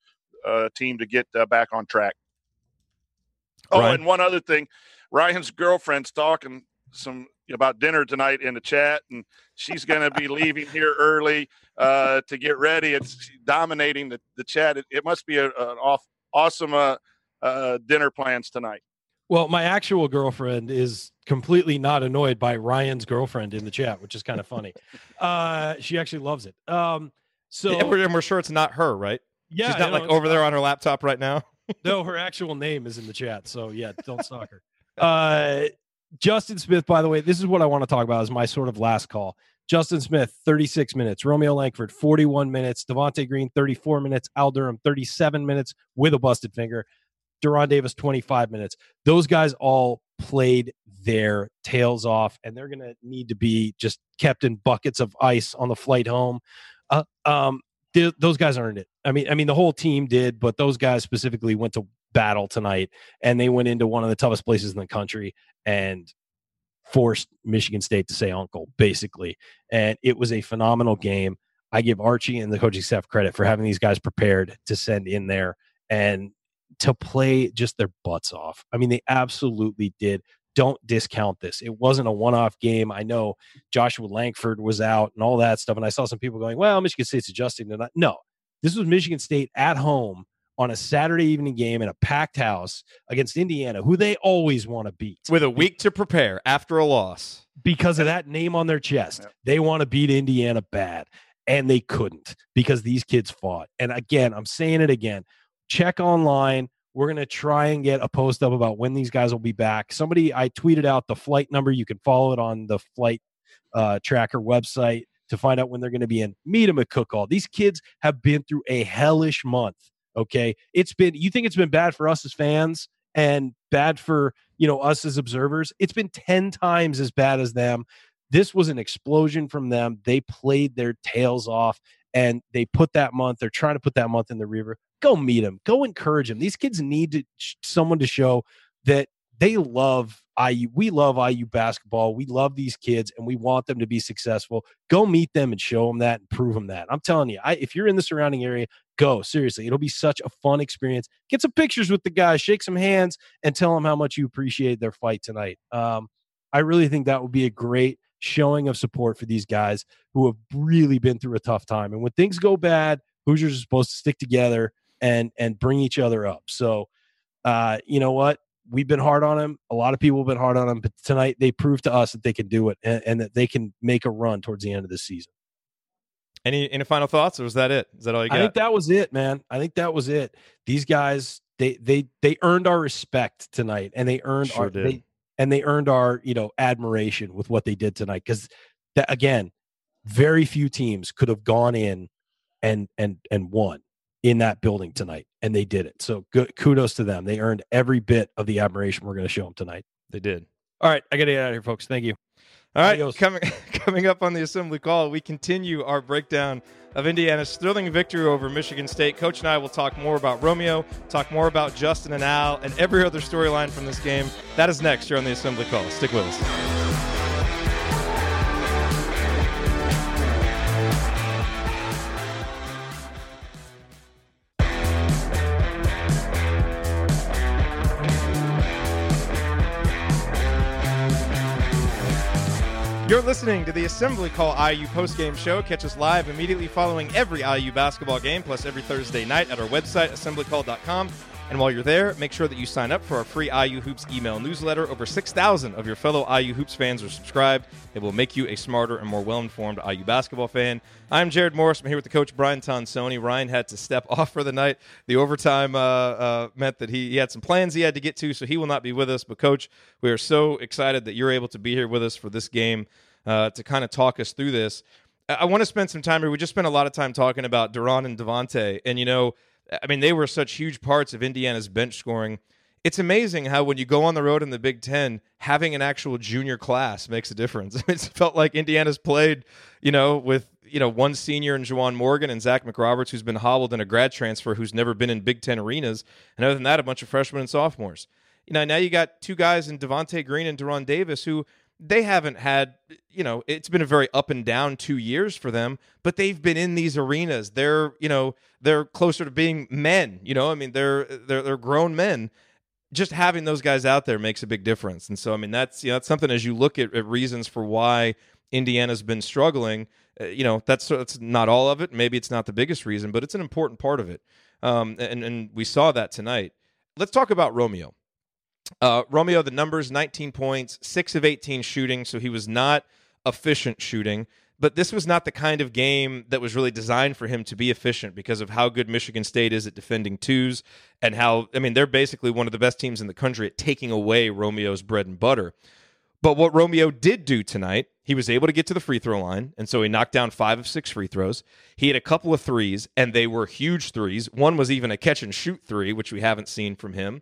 Speaker 2: uh, team to get uh, back on track. Oh, Ryan. and one other thing, Ryan's girlfriend's talking some about dinner tonight in the chat, and she's going to be leaving here early uh, to get ready. It's dominating the, the chat. It, it must be an off, awesome uh, uh, dinner plans tonight.
Speaker 3: Well, my actual girlfriend is completely not annoyed by Ryan's girlfriend in the chat, which is kind of funny. uh, she actually loves it. Um, so
Speaker 1: yeah, we're, we're, sure it's not her, right?
Speaker 3: Yeah,
Speaker 1: she's not like over there on her laptop right now
Speaker 3: no, her actual name is in the chat. So yeah, don't (laughs) stalk her. Uh, Justin Smith, by the way, this is what I want to talk about Is my sort of last call. Justin Smith, 36 minutes. Romeo Langford, 41 minutes. Devonte Green, 34 minutes. Al Durham, 37 minutes with a busted finger. De'Ron Davis, 25 minutes. Those guys all played their tails off, and they're going to need to be just kept in buckets of ice on the flight home. Uh, um, th- those guys earned it. I mean, I mean, the whole team did, but those guys specifically went to battle tonight, and they went into one of the toughest places in the country and forced Michigan State to say uncle, basically. And it was a phenomenal game. I give Archie and the coaching staff credit for having these guys prepared to send in there and to play just their butts off. I mean, they absolutely did don't discount this. It wasn't a one off game. I know Joshua Langford was out and all that stuff. And I saw some people going, well, Michigan State's adjusting. No, this was Michigan State at home on a Saturday evening game in a packed house against Indiana, who they always want to beat.
Speaker 1: With a week to prepare after a loss.
Speaker 3: Because of that name on their chest. They want to beat Indiana bad. And they couldn't because these kids fought. And again, I'm saying it again check online we're going to try and get a post up about when these guys will be back. Somebody, I tweeted out the flight number. You can follow it on the flight uh, tracker website to find out when they're going to be in. Meet them at Cook Hall. These kids have been through a hellish month. Okay. It's been, you think it's been bad for us as fans and bad for, you know, us as observers. It's been 10 times as bad as them. This was an explosion from them. They played their tails off and they put that month, they're trying to put that month in the river go meet them, go encourage them. These kids need to, someone to show that they love IU. We love IU basketball. We love these kids and we want them to be successful. Go meet them and show them that and prove them that. I'm telling you, I, if you're in the surrounding area, go. Seriously, it'll be such a fun experience. Get some pictures with the guys, shake some hands, and tell them how much you appreciate their fight tonight. Um, I really think that would be a great showing of support for these guys who have really been through a tough time. And when things go bad, Hoosiers are supposed to stick together and and bring each other up. So, uh, you know what? We've been hard on them. A lot of people have been hard on them, but tonight they proved to us that they can do it and, and that they can make a run towards the end of the season.
Speaker 1: Any any final thoughts, or was that it? Is that all you got?
Speaker 3: I think that was it, man. I think that was it. These guys, they they they earned our respect tonight, and they earned
Speaker 1: Sure
Speaker 3: our they, and they earned our you know admiration with what they did tonight. Because that again, very few teams could have gone in and and and won in that building tonight, and they did it. So good kudos to them. They earned every bit of the admiration we're going to show them tonight.
Speaker 1: they did.
Speaker 3: All right, I got to get out of here, folks. Thank you.
Speaker 1: All right,
Speaker 3: Adios.
Speaker 1: coming (laughs) coming up on the assembly call, we continue our breakdown of Indiana's thrilling victory over Michigan State. Coach and I will talk more about Romeo, talk more about Justin and Al, and every other storyline from this game. That is next here on the assembly call. Stick with us. Listening to the Assembly Call IU postgame show. Catch us live immediately following every IU basketball game, plus every Thursday night at our website, assemblycall.com. And while you're there, make sure that you sign up for our free IU Hoops email newsletter. Over 6,000 of your fellow IU Hoops fans are subscribed. It will make you a smarter and more well informed IU basketball fan. I'm Jerod Morris. I'm here with the coach, Brian Tonsoni. Ryan had to step off for the night. The overtime uh, uh, meant that he, he had some plans he had to get to, so he will not be with us. But, coach, we are so excited that you're able to be here with us for this game uh, to kind of talk us through this. I, want to spend some time here. We just spent a lot of time talking about De'Ron and Devonte, and you know, I mean, they were such huge parts of Indiana's bench scoring. It's amazing how when you go on the road in the Big Ten, having an actual junior class makes a difference. (laughs) It's felt like Indiana's played, you know, with you know one senior and Juwan Morgan and Zach McRoberts, who's been hobbled in a grad transfer, who's never been in Big Ten arenas, and other than that, a bunch of freshmen and sophomores. You know, now you got two guys in Devonte Green and De'Ron Davis who they haven't had you know it's been a very up and down two years for them but they've been in these arenas. They're you know they're closer to being men you know? I mean they're they're, they're grown men. Just having those guys out there makes a big difference. And so i mean that's you know that's something as you look at, at reasons for why indiana's been struggling uh, you know that's that's not all of it. Maybe it's not the biggest reason but it's an important part of it. Um, and and we saw that tonight. Let's talk about romeo uh, Romeo, the numbers 19 points, 6 of 18 shooting, so he was not efficient shooting. But this was not the kind of game that was really designed for him to be efficient because of how good Michigan State is at defending twos and how, I mean, they're basically one of the best teams in the country at taking away Romeo's bread and butter. But what Romeo did do tonight, he was able to get to the free throw line, and so he knocked down five of six free throws. He had a couple of threes, and they were huge threes. One was even a catch and shoot three, which we haven't seen from him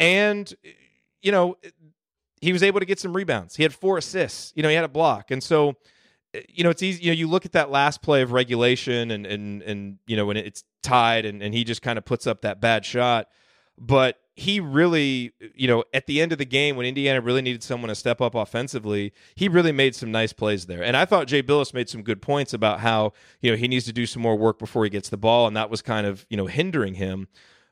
Speaker 1: and you know he was able to get some rebounds. He had four assists. You know, he had a block, and so eh, you know it's easy. You know, you look at that last play of regulation, and and and you know when it's tied, and and he just kind of puts up that bad shot, but he really, you know, at the end of the game when Indiana really needed someone to step up offensively, he really made some nice plays there. And I thought Jay Bilas made some good points about how, you know, he needs to do some more work before he gets the ball, and that was kind of, you know, hindering him.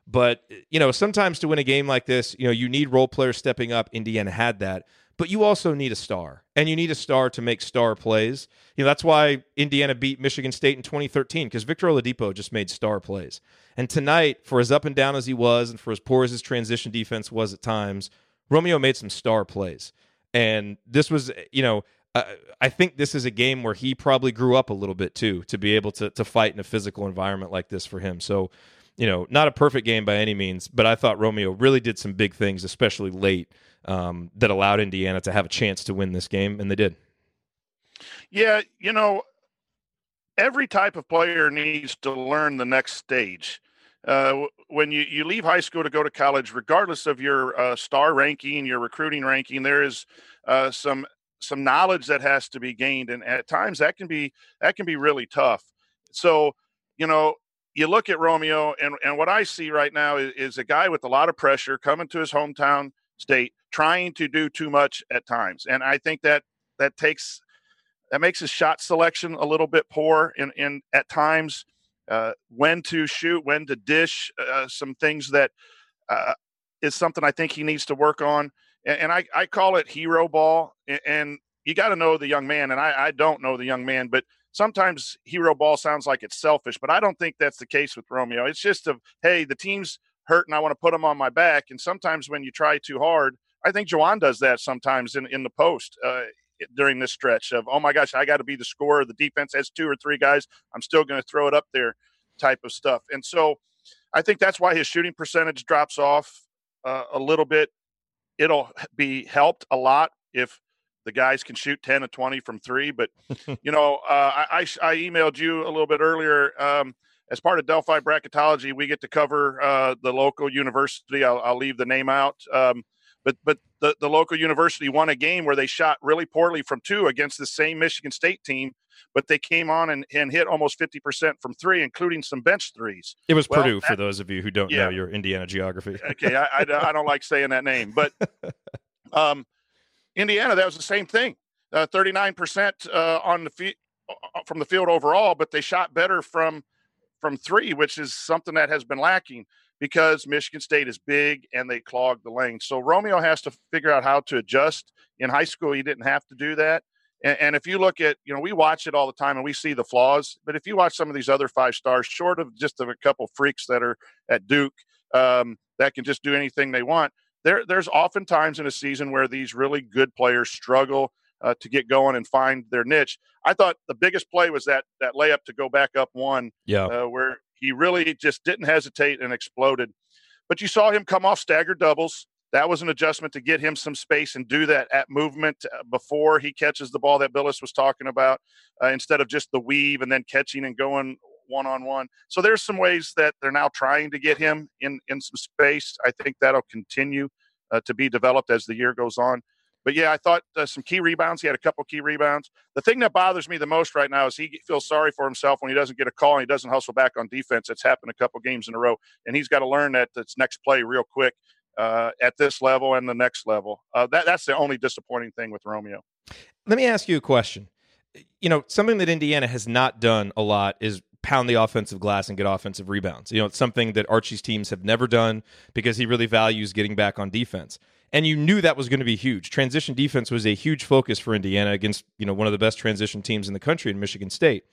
Speaker 1: But, you know, sometimes to win a game like this, you know, you need role players stepping up. Indiana had that. But you also need a star, and you need a star to make star plays. You know, that's why Indiana beat Michigan State in 2013, because Victor Oladipo just made star plays. And tonight, for as up and down as he was, and for as poor as his transition defense was at times, Romeo made some star plays. And this was, you know, uh, I think this is a game where he probably grew up a little bit too to be able to to fight in a physical environment like this for him. So, you know, not a perfect game by any means, but I thought Romeo really did some big things, especially late, um, that allowed Indiana to have a chance to win this game, and they did.
Speaker 2: Yeah, you know, every type of player needs to learn the next stage. Uh, when you, you leave high school to go to college, regardless of your uh, star ranking, your recruiting ranking, there is uh, some some knowledge that has to be gained, and at times that can be that can be really tough. So, you know, you look at Romeo, and and what I see right now is, is a guy with a lot of pressure coming to his hometown state, trying to do too much at times, and I think that that takes that makes his shot selection a little bit poor in, in at times. Uh, when to shoot, when to dish, uh, some things that uh, is something I think he needs to work on. And, and I, I call it hero ball. And, and you got to know the young man, and I, I don't know the young man, but sometimes hero ball sounds like it's selfish, but I don't think that's the case with Romeo. It's just of hey, the team's hurt and I want to put them on my back. And sometimes when you try too hard, I think Juwan does that sometimes in in the post. Uh, during this stretch of oh my gosh i got to be the scorer the defense has two or three guys i'm still going to throw it up there type of stuff and so i think that's why his shooting percentage drops off uh, a little bit it'll be helped a lot if the guys can shoot 10 and 20 from three. But, (laughs) you know, uh, I, I, emailed you a little bit earlier. Um, as part of Delphi bracketology, we get to cover uh, the local university. I'll, I'll, leave the name out. Um, but but the, the local university won a game where they shot really poorly from two against the same Michigan State team, but they came on and, and hit almost 50% from three, including some bench threes.
Speaker 1: It was well, Purdue, that, for those of you who don't yeah. know your Indiana geography.
Speaker 2: okay, I, I, I, don't like saying that name, but (laughs) um, Indiana, that was the same thing. Uh, 39% uh, on the uh, from the field overall, but they shot better from from three, which is something that has been lacking because Michigan State is big and they clog the lane. So Romeo has to figure out how to adjust. In high school, he didn't have to do that. And, and, if you look at, you know, we watch it all the time and we see the flaws. But if you watch some of these other five stars, short of just of a couple freaks that are at Duke um, that can just do anything they want, there there's often times in a season where these really good players struggle uh, to get going and find their niche. I thought the biggest play was that that layup to go back up one,
Speaker 1: yeah,
Speaker 2: uh, where he really just didn't hesitate and exploded. But you saw him come off staggered doubles. That was an adjustment to get him some space and do that at movement uh, before he catches the ball that Bilas was talking about, uh, instead of just the weave and then catching and going one on one. So there's some ways that they're now trying to get him in in some space. I think that'll continue uh, to be developed as the year goes on. But yeah, I thought uh, some key rebounds. He had a couple key rebounds. The thing that bothers me the most right now is he feels sorry for himself when he doesn't get a call and he doesn't hustle back on defense. It's happened a couple games in a row, and he's got to learn that this next play real quick uh, at this level and the next level. Uh, that that's the only disappointing thing with Romeo.
Speaker 1: Let me ask you a question. You know, something that Indiana has not done a lot is pound the offensive glass and get offensive rebounds. You know, it's something that Archie's teams have never done because he really values getting back on defense. And you knew that was going to be huge. Transition defense was a huge focus for Indiana against, you know, one of the best transition teams in the country in Michigan State.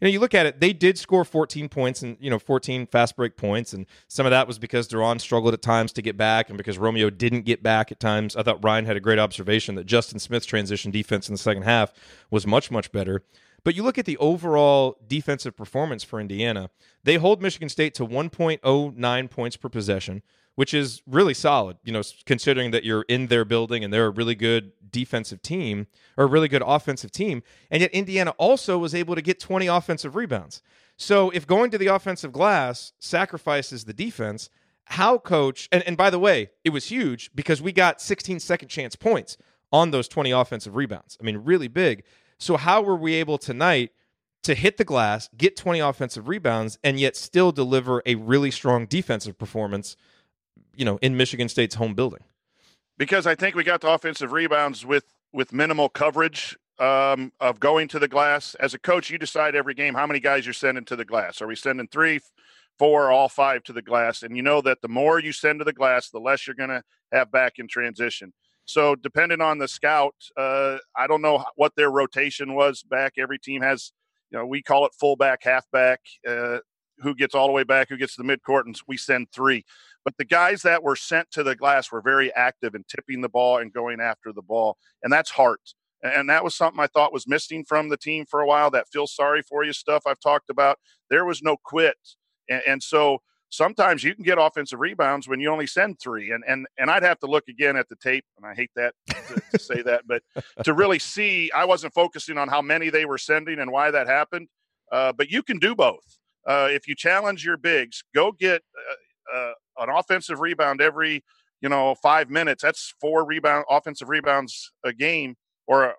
Speaker 1: You know, you look at it, they did score 14 points and, you know, 14 fast break points. And some of that was because De'Ron struggled at times to get back and because Romeo didn't get back at times. I thought Ryan had a great observation that Justin Smith's transition defense in the second half was much, much better. But you look at the overall defensive performance for Indiana, they hold Michigan State to 1.09 points per possession, which is really solid, you know, considering that you're in their building and they're a really good defensive team or a really good offensive team. And yet Indiana also was able to get 20 offensive rebounds. So if going to the offensive glass sacrifices the defense, how coach and, and by the way, it was huge because we got 16 second chance points on those 20 offensive rebounds. I mean, really big. So how were we able tonight to hit the glass, get 20 offensive rebounds, and yet still deliver a really strong defensive performance, you know, in Michigan State's home building?
Speaker 2: Because I think we got the offensive rebounds with with minimal coverage um, of going to the glass. As a coach, you decide every game how many guys you're sending to the glass. Are we sending three, four, all five to the glass? And you know that the more you send to the glass, the less you're going to have back in transition. So depending on the scout, uh, I don't know what their rotation was back. Every team has, you know, we call it fullback, halfback. Uh, who gets all the way back? Who gets to the midcourt? And we send three. But the guys that were sent to the glass were very active in tipping the ball and going after the ball, and that's heart. And that was something I thought was missing from the team for a while. That feel sorry for you stuff I've talked about. There was no quit, and, and so sometimes you can get offensive rebounds when you only send three. And and and I'd have to look again at the tape, and I hate that to, to (laughs) say that, but to really see, I wasn't focusing on how many they were sending and why that happened. Uh, but you can do both. Uh, if you challenge your bigs, go get uh, uh an offensive rebound every you know five minutes. That's four rebound offensive rebounds a game, or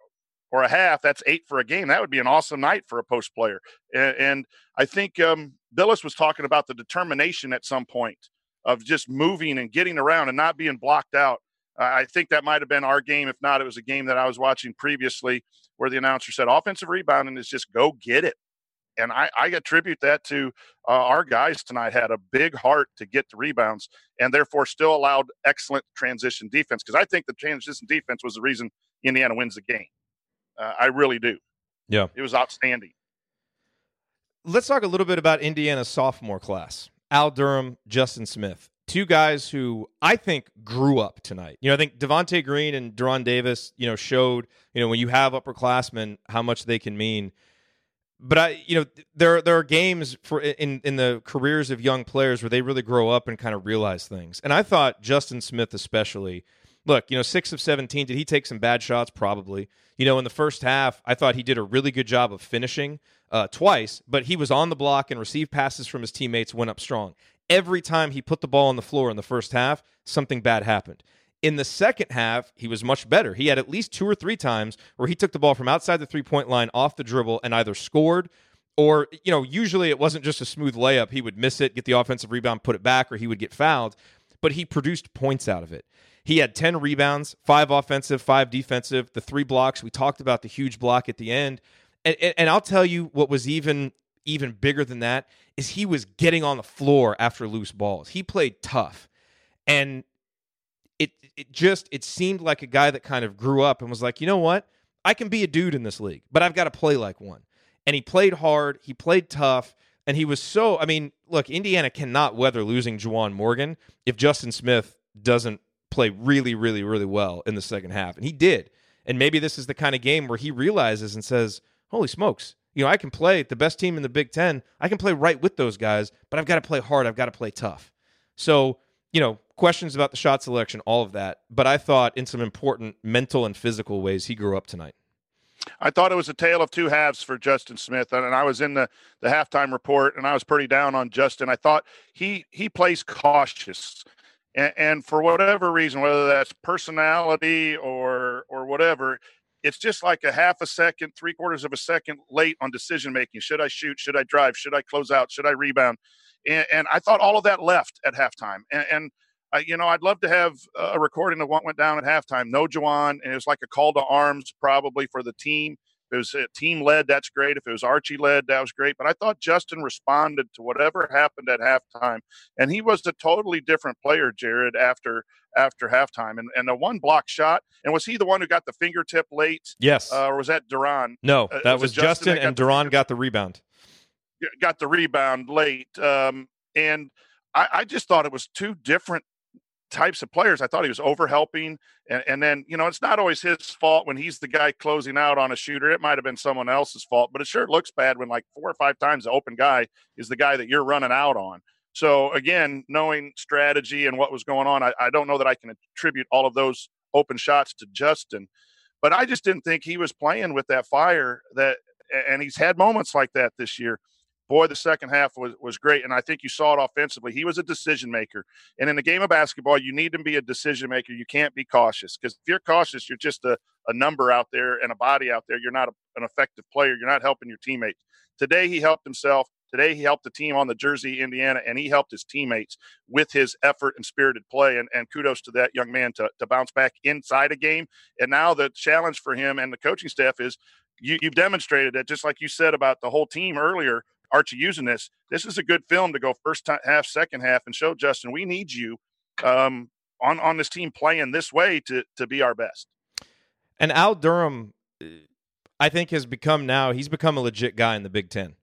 Speaker 2: or a half, that's eight for a game. That would be an awesome night for a post player. And, and I think um, Bilas was talking about the determination at some point of just moving and getting around and not being blocked out. I think that might have been our game. If not, it was a game that I was watching previously where the announcer said offensive rebounding is just go get it. And I, I attribute that to uh, our guys tonight had a big heart to get the rebounds and therefore still allowed excellent transition defense. Because I think the transition defense was the reason Indiana wins the game. Uh, I really do.
Speaker 1: Yeah.
Speaker 2: It was outstanding.
Speaker 1: Let's talk a little bit about Indiana's sophomore class. Al Durham, Justin Smith, two guys who I think grew up tonight. You know, I think Devonte Green and De'Ron Davis, you know, showed, you know, when you have upperclassmen, how much they can mean. But I, you know, there there are games for in in the careers of young players where they really grow up and kind of realize things. And I thought Justin Smith especially look, you know, six of 17. Did he take some bad shots? Probably. You know, in the first half, I thought he did a really good job of finishing uh, twice, but he was on the block and received passes from his teammates, went up strong. Every time he put the ball on the floor in the first half, something bad happened. In the second half, he was much better. He had at least two or three times where he took the ball from outside the three point line off the dribble and either scored or, you know, usually it wasn't just a smooth layup. He would miss it, get the offensive rebound, put it back, or he would get fouled, but he produced points out of it. He had 10 rebounds, five offensive, five defensive, the three blocks. We talked about the huge block at the end. And, and, and, I'll tell you what was even even bigger than that is he was getting on the floor after loose balls. He played tough. And it it just it seemed like a guy that kind of grew up and was like, "You know what? I can be a dude in this league, but I've got to play like one." And he played hard, he played tough, and he was so I mean, look, Indiana cannot weather losing Juwan Morgan if Justin Smith doesn't play really, really, really well in the second half. And he did. And maybe this is the kind of game where he realizes and says, Holy smokes, you know, I can play the best team in the Big Ten. I can play right with those guys, but I've got to play hard. I've got to play tough. So, you know, questions about the shot selection, all of that. But I thought in some important mental and physical ways, he grew up tonight.
Speaker 2: I thought it was a tale of two halves for Justin Smith, and I was in the the halftime report, and I was pretty down on Justin. I thought he he plays cautious and, and for whatever reason, whether that's personality or or whatever, it's just like a half a second, three quarters of a second late on decision making. Should I shoot? Should I drive? Should I close out? Should I rebound? And, and I thought all of that left at halftime. And, and uh, you know, I'd love to have a recording of what went down at halftime. No Juwan, and it was like a call to arms probably for the team it was a team led, that's great. If it was Archie led, that was great. But I thought Justin responded to whatever happened at halftime, and he was a totally different player, Jerod, after after halftime. And and the one block shot, and was he the one who got the fingertip late?
Speaker 1: Yes,
Speaker 2: uh, or was that De'Ron?
Speaker 1: No, uh, that uh, was, was Justin, Justin and De'Ron got the rebound.
Speaker 2: Got the rebound late, um, and I, I just thought it was two different types of players. I thought he was over helping. And, and then, you know, it's not always his fault when he's the guy closing out on a shooter. It might have been someone else's fault, but it sure looks bad when like four or five times the open guy is the guy that you're running out on. So again, knowing strategy and what was going on, I, I don't know that I can attribute all of those open shots to Justin, but I just didn't think he was playing with that fire that, and he's had moments like that this year boy, the second half was, was great. And I think you saw it offensively. He was a decision maker. And in the game of basketball, you need to be a decision maker. You can't be cautious because if you're cautious, you're just a, a number out there and a body out there. You're not a, an effective player. You're not helping your teammates. Today, he helped himself. Today, he helped the team on the Jersey, Indiana, and he helped his teammates with his effort and spirited play. And, and kudos to that young man to, to bounce back inside a game. And now the challenge for him and the coaching staff is you, have demonstrated that, just like you said about the whole team earlier, Archie using this. This is a good film to go first time, half, second half, and show Justin we need you um, on on this team playing this way to to be our best.
Speaker 1: And Al Durham, I think, has become now he's become a legit guy in the Big Ten,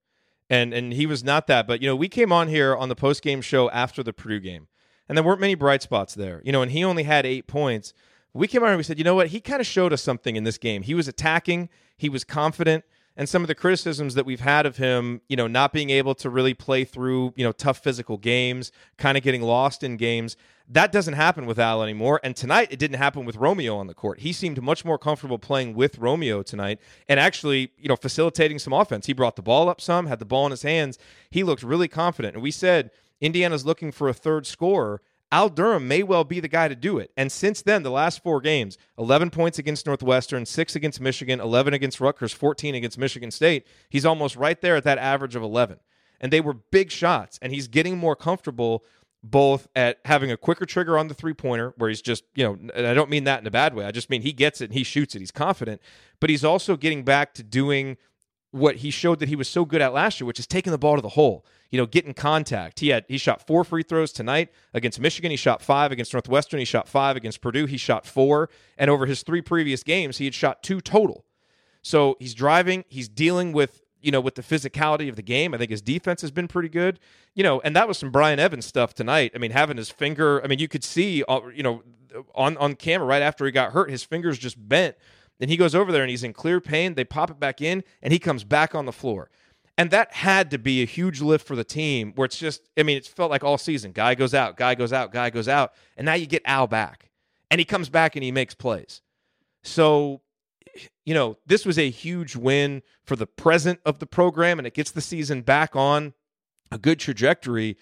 Speaker 1: and and he was not that. But you know, we came on here on the post game show after the Purdue game, and there weren't many bright spots there. You know, and he only had eight points. We came on and we said, you know what? He kind of showed us something in this game. He was attacking. He was confident and some of the criticisms that we've had of him, you know, not being able to really play through, you know, tough physical games, kind of getting lost in games. That doesn't happen with Al anymore. And tonight it didn't happen with Romeo on the court. He seemed much more comfortable playing with Romeo tonight and actually, you know, facilitating some offense. He brought the ball up some, had the ball in his hands. He looked really confident. And we said Indiana's looking for a third scorer. Al Durham may well be the guy to do it. And since then, the last four games 11 points against Northwestern, 6 against Michigan, 11 against Rutgers, 14 against Michigan State. He's almost right there at that average of 11. And they were big shots. And he's getting more comfortable both at having a quicker trigger on the three pointer, where he's just, you know, and I don't mean that in a bad way. I just mean he gets it and he shoots it. He's confident. But he's also getting back to doing what he showed that he was so good at last year, which is taking the ball to the hole. You know, getting contact. He had he shot four free throws tonight against Michigan. He shot five against Northwestern. He shot five against Purdue. He shot four, and over his three previous games, he had shot two total. So he's driving, he's dealing with you know, with the physicality of the game. I think his defense has been pretty good. You know, and that was some Brian Evans stuff tonight. I mean, having his finger, I mean, you could see, uh, you know, on on camera right after he got hurt, his fingers just bent. And he goes over there and he's in clear pain. They pop it back in and he comes back on the floor. And that had to be a huge lift for the team where it's just, I mean, it felt like all season. Guy goes out, guy goes out, guy goes out. And now you get Al back. And he comes back and he makes plays. So you know, this was a huge win for the present of the program and it gets the season back on a good trajectory.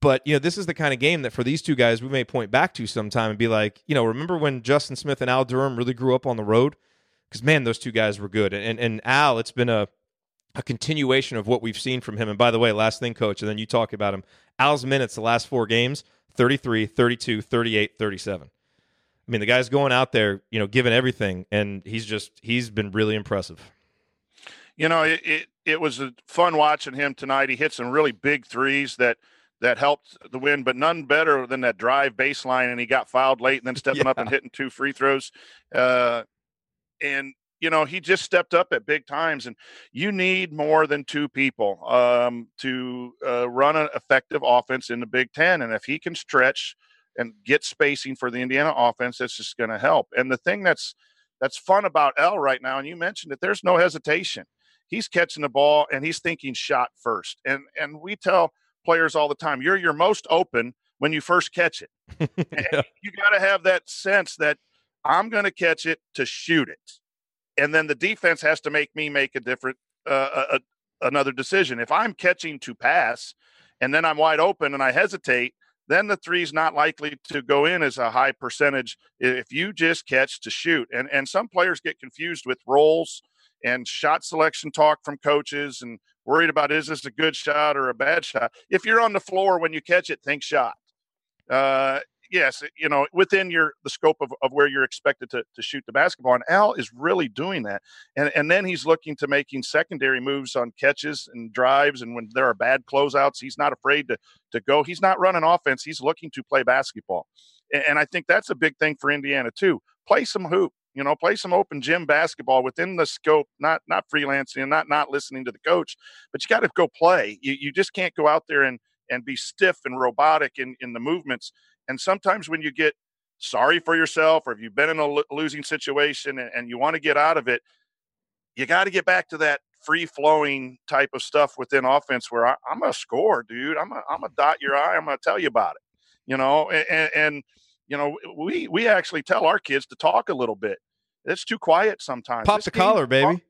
Speaker 1: But, you know, this is the kind of game that for these two guys, we may point back to sometime and be like, you know, remember when Justin Smith and Al Durham really grew up on the road? Because, man, those two guys were good. And, and Al, it's been a, a continuation of what we've seen from him. And by the way, last thing, coach, and then you talk about him. Al's minutes the last four games 33, 32, 38, 37. I mean, the guy's going out there, you know, giving everything, and he's just he's been really impressive.
Speaker 2: You know, it it, it was fun watching him tonight. He hit some really big threes that that helped the win, but none better than that drive baseline, and he got fouled late, and then stepping (laughs) yeah. up and hitting two free throws. Uh, and you know, he just stepped up at big times, and you need more than two people um, to uh, run an effective offense in the Big Ten. And if he can stretch and get spacing for the Indiana offense, that's just going to help. And the thing that's that's fun about Al right now, and you mentioned it, there's no hesitation. He's catching the ball and he's thinking shot first. And and we tell players all the time, you're your most open when you first catch it. (laughs) yeah. You got to have that sense that I'm going to catch it to shoot it, and then the defense has to make me make a different uh, a, another decision. If I'm catching to pass, and then I'm wide open and I hesitate then the three's not likely to go in as a high percentage if you just catch to shoot. And and some players get confused with roles and shot selection talk from coaches and worried about is this a good shot or a bad shot. If you're on the floor when you catch it, think shot. Uh, yes, you know, within your the scope of, of where you're expected to, to shoot the basketball. And Al is really doing that. And and then he's looking to making secondary moves on catches and drives. And when there are bad closeouts, he's not afraid to to go. He's not running offense. He's looking to play basketball. And, and I think that's a big thing for Indiana too. Play some hoop. You know, play some open gym basketball within the scope, not not freelancing, and not not listening to the coach, but you got to go play. You you just can't go out there and and be stiff and robotic in, in the movements and sometimes when you get sorry for yourself or if you've been in a losing situation and, and you want to get out of it, you got to get back to that free flowing type of stuff within offense where I, am a score, dude. I'm a, I'm a dot your eye. I'm going to tell you about it, you know, and, and, you know, we, we actually tell our kids to talk a little bit. It's too quiet sometimes.
Speaker 1: Pop this the collar, baby.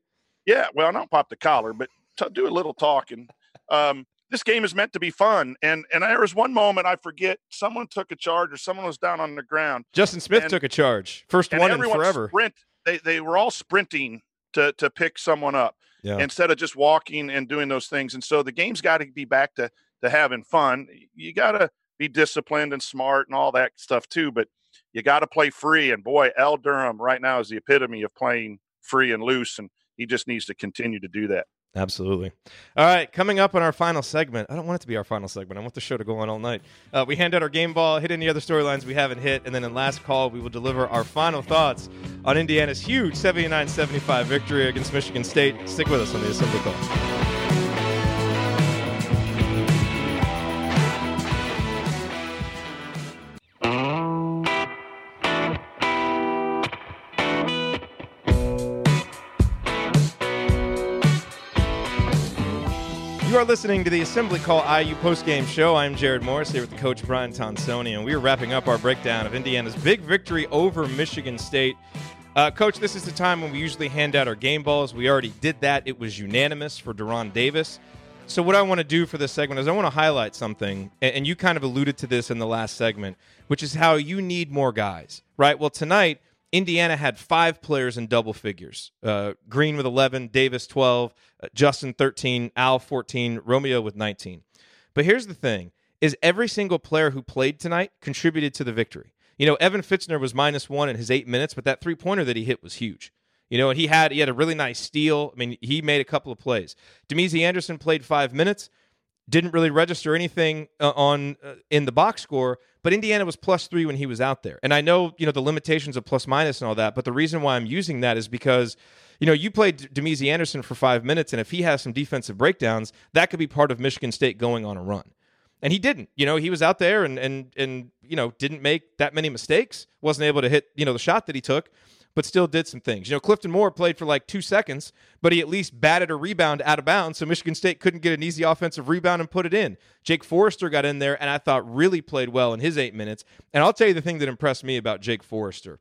Speaker 2: yeah. Well, not pop the collar, but t- do a little talking. Um, this game is meant to be fun. And and there was one moment I forget someone took a charge or someone was down on the ground.
Speaker 1: Justin Smith and, took a charge, first one in forever.
Speaker 2: Sprint. They they were all sprinting to to pick someone up yeah. instead of just walking and doing those things. And so the game's got to be back to to having fun. You got to be disciplined and smart and all that stuff too. But you got to play free. And boy, Al Durham right now is the epitome of playing free and loose, and he just needs to continue to do that.
Speaker 1: Absolutely. All right, coming up on our final segment. I don't want it to be our final segment. I want the show to go on all night. Uh, we hand out our game ball, hit any other storylines we haven't hit, and then in last call, we will deliver our final thoughts on Indiana's huge 79 75 victory against Michigan State. Stick with us on the Assembly Call. Are listening to the Assembly Call IU postgame show. I'm Jerod Morris here with Coach Brian Tonsoni, and we are wrapping up our breakdown of Indiana's big victory over Michigan State. Uh, Coach, this is the time when we usually hand out our game balls. We already did that. It was unanimous for De'Ron Davis. So, what I want to do for this segment is I want to highlight something, and you kind of alluded to this in the last segment, which is how you need more guys, right? Well, tonight, Indiana had five players in double figures uh, Green with 11, Davis 12, uh, Justin 13, Al 14, Romeo with 19. But here's the thing is every single player who played tonight contributed to the victory. You know, Evan Fitzner was minus one in his eight minutes, but that three pointer that he hit was huge. You know, and he had he had a really nice steal. I mean, he made a couple of plays. Damezi Anderson played five minutes, didn't really register anything uh, on uh, in the box score, but Indiana was plus three when he was out there. And I know you know the limitations of plus minus and all that, but the reason why I'm using that is because you know, you played Damezi Anderson for five minutes, and if he has some defensive breakdowns, that could be part of Michigan State going on a run. And he didn't. You know, he was out there and and and you know didn't make that many mistakes. wasn't able to hit you know the shot that he took but still did some things. You know, Clifton Moore played for like two seconds, but he at least batted a rebound out of bounds, so Michigan State couldn't get an easy offensive rebound and put it in. Jake Forrester got in there and I thought really played well in his eight minutes. And I'll tell you the thing that impressed me about Jake Forrester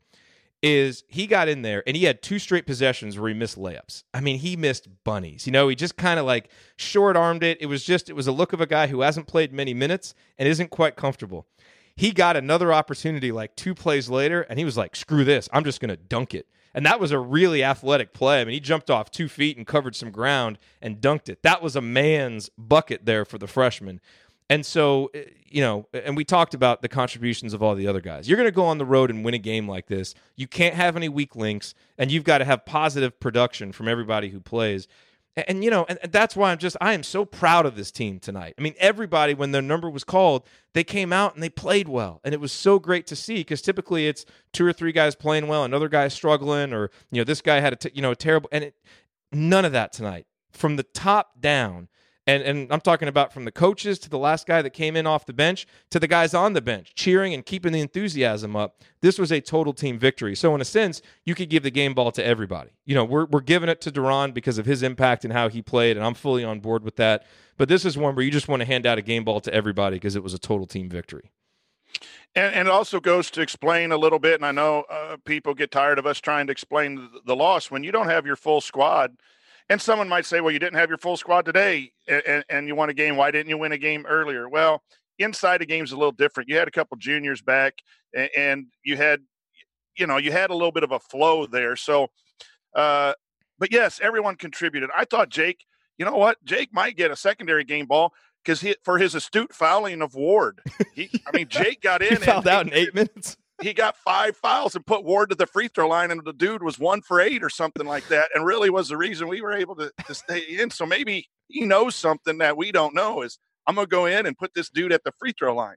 Speaker 1: is he got in there and he had two straight possessions where he missed layups. I mean, he missed bunnies. You know, he just kind of like short armed it. It was just, it was a look of a guy who hasn't played many minutes and isn't quite comfortable he got another opportunity like two plays later, and he was like, screw this. I'm just going to dunk it. And that was a really athletic play. I mean, he jumped off two feet and covered some ground and dunked it. That was a man's bucket there for the freshman. And so, eh, you know, and we talked about the contributions of all the other guys. You're going to go on the road and win a game like this. You can't have any weak links, and you've got to have positive production from everybody who plays. And, you know, and, and, that's why I'm just I am so proud of this team tonight. I mean, everybody when their number was called, they came out and they played well, and it was so great to see because typically it's two or three guys playing well, another guy struggling, or you know this guy had a t- you know a terrible, and it, none of that tonight from the top down and and I'm talking about from the coaches to the last guy that came in off the bench to the guys on the bench, cheering and keeping the enthusiasm up. This was a total team victory. So in a sense, you could give the game ball to everybody. You know, we're we're giving it to De'Ron because of his impact and how he played, and I'm fully on board with that. But this is one where you just want to hand out a game ball to everybody because it was a total team victory.
Speaker 2: And, and, it also goes to explain a little bit. And I know uh, people get tired of us trying to explain the, the loss when you don't have your full squad and someone might say, well, you didn't have your full squad today and, and you won a game. Why didn't you win a game earlier? Well, inside the game's a little different. You had a couple juniors back and you had, you know, you had a little bit of a flow there. So, uh, but yes, everyone contributed. I thought Jake, you know what? Jake might get a secondary game ball because he for his astute fouling of Ward. He, I mean, (laughs) Jake got in.
Speaker 1: he fouled out in eight minutes
Speaker 2: he got five fouls and put Ward to the free throw line, and the dude was one for eight or something like that, and really was the reason we were able to, to stay in. So maybe he knows something that we don't know. Is I'm gonna go in and put this dude at the free throw line.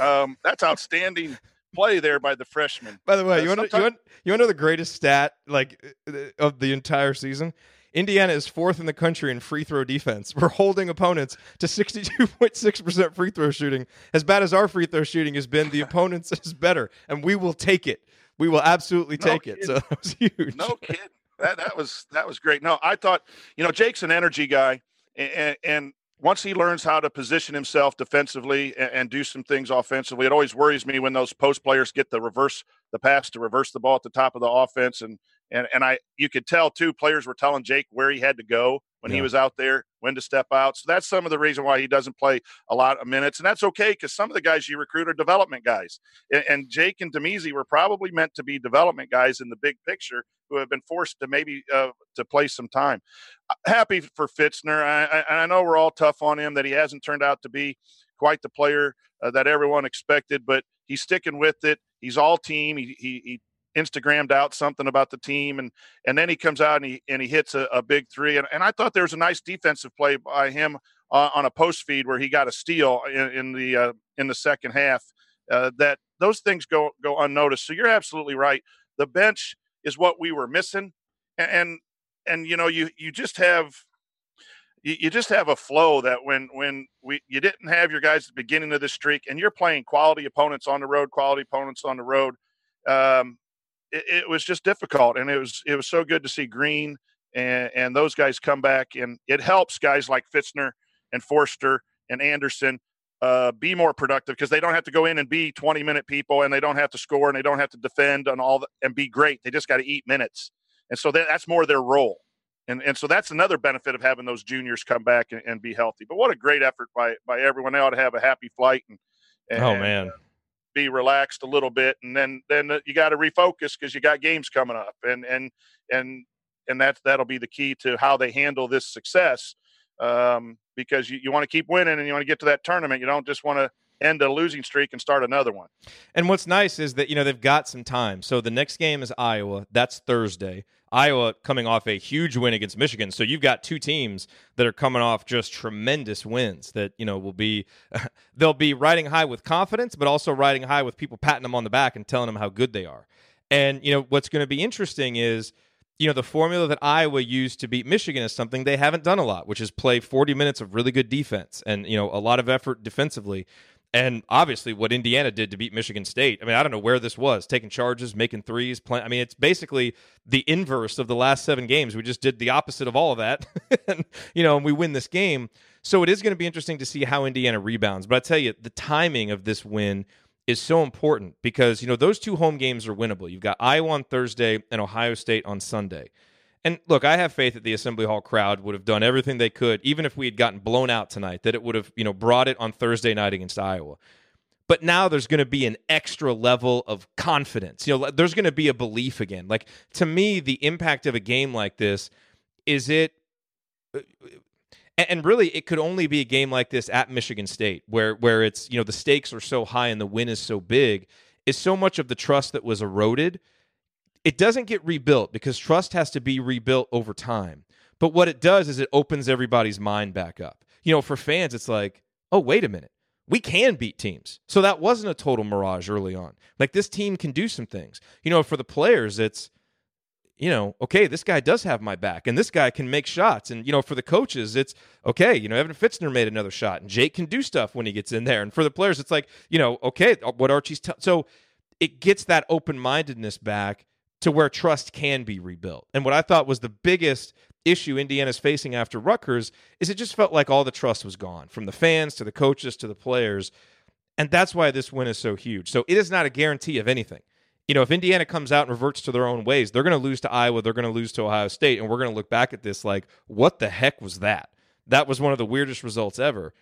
Speaker 2: Um, that's outstanding play there by the freshman.
Speaker 1: By the way, uh, you want, to you want you want to know the greatest stat like uh, of the entire season? Indiana is fourth in the country in free throw defense. (laughs) We're holding opponents to 62.6% free throw shooting. As bad as our free throw shooting has been, the (laughs) opponents is better, and we will take it. We will absolutely take it. So (laughs) that was huge.
Speaker 2: No kidding. That that was that was great. No, I thought you know Jake's an energy guy, and, and once he learns how to position himself defensively and, and, do some things offensively, it always worries me when those post players get the reverse the pass to reverse the ball at the top of the offense and and and I you could tell too players were telling Jake where he had to go when yeah. he was out there, when to step out. So that's some of the reason why he doesn't play a lot of minutes, and that's okay because some of the guys you recruit are development guys, and, and Jake and Damezi were probably meant to be development guys in the big picture who have been forced to maybe uh, to play some time. Uh, happy for Fitzner. I, I, I know we're all tough on him that he hasn't turned out to be quite the player uh, that everyone expected, but he's sticking with it. He's all team. He, he, he Instagrammed out something about the team, and and then he comes out and he and he hits a, a big three. And, and I thought there was a nice defensive play by him uh, on a post feed where he got a steal in, in the uh, in the second half. Uh, that those things go go unnoticed. So you're absolutely right. The bench is what we were missing, and and, and you know you you just have you, just have a flow that when when we you didn't have your guys at the beginning of the streak and you're playing quality opponents on the road quality opponents on the road um, it, it, was just difficult, and it was it was so good to see Green and and those guys come back, and it helps guys like Fitzner and Forrester and Anderson uh, be more productive because they don't have to go in and be 20 minute people, and they don't have to score, and they don't have to defend and all the, and be great. They just got to eat minutes, and so that, that's more their role. And, and so that's another benefit of having those juniors come back and, and be healthy. But what a great effort by by everyone! They ought to have a happy flight and, and
Speaker 1: oh man,
Speaker 2: be relaxed a little bit, and then then you got to refocus because you got games coming up, and and and and that's that'll be the key to how they handle this success. Um, because you, you want to keep winning and you want to get to that tournament. You don't just want to end a losing streak and start another one.
Speaker 1: And what's nice is that you know they've got some time. So the next game is Iowa. That's Thursday. Iowa coming off a huge win against Michigan. So you've got two teams that are coming off just tremendous wins that, you know, will be (laughs) they'll be riding high with confidence, but also riding high with people patting them on the back and telling them how good they are. And, you know, what's going to be interesting is you know, the formula that Iowa used to beat Michigan is something they haven't done a lot, which is play 40 minutes of really good defense and, you know, a lot of effort defensively. And obviously, what Indiana did to beat Michigan State. I mean, I don't know where this was taking charges, making threes, playing. I mean, it's basically the inverse of the last seven games. We just did the opposite of all of that. (laughs) and, you know, and we win this game. So it is going to be interesting to see how Indiana rebounds. But I tell you, the timing of this win is so important because, you know, those two home games are winnable. You've got Iowa on Thursday and Ohio State on Sunday. And look, I have faith that the Assembly Hall crowd would have done everything they could, even if we had gotten blown out tonight, that it would have, you know, brought it on Thursday night against Iowa. But now there's going to be an extra level of confidence. You know, there's going to be a belief again. Like to me, the impact of a game like this is it uh, and really it could only be a game like this at Michigan State where where it's, you know, the stakes are so high and the win is so big, is so much of the trust that was eroded it doesn't get rebuilt because trust has to be rebuilt over time. But what it does is it opens everybody's mind back up. You know, for fans, it's like, oh, wait a minute. We can beat teams. So that wasn't a total mirage early on. Like this team can do some things. You know, for the players, it's, you know, okay, this guy does have my back and this guy can make shots. And, you know, for the coaches, it's okay, you know, Evan Fitzner made another shot and Jake can do stuff when he gets in there. And for the players, it's like, you know, okay, uh, what Archie's t- so it gets that open mindedness back to where trust can be rebuilt. And what I thought was the biggest issue Indiana's facing after Rutgers is it just felt like all the trust was gone from the fans to the coaches to the players. And that's why this win is so huge. So it is not a guarantee of anything. You know, if Indiana comes out and reverts to their own ways, they're going to lose to Iowa, they're going to lose to Ohio State, and we're going to look back at this like, what the heck was that? That was one of the weirdest results ever.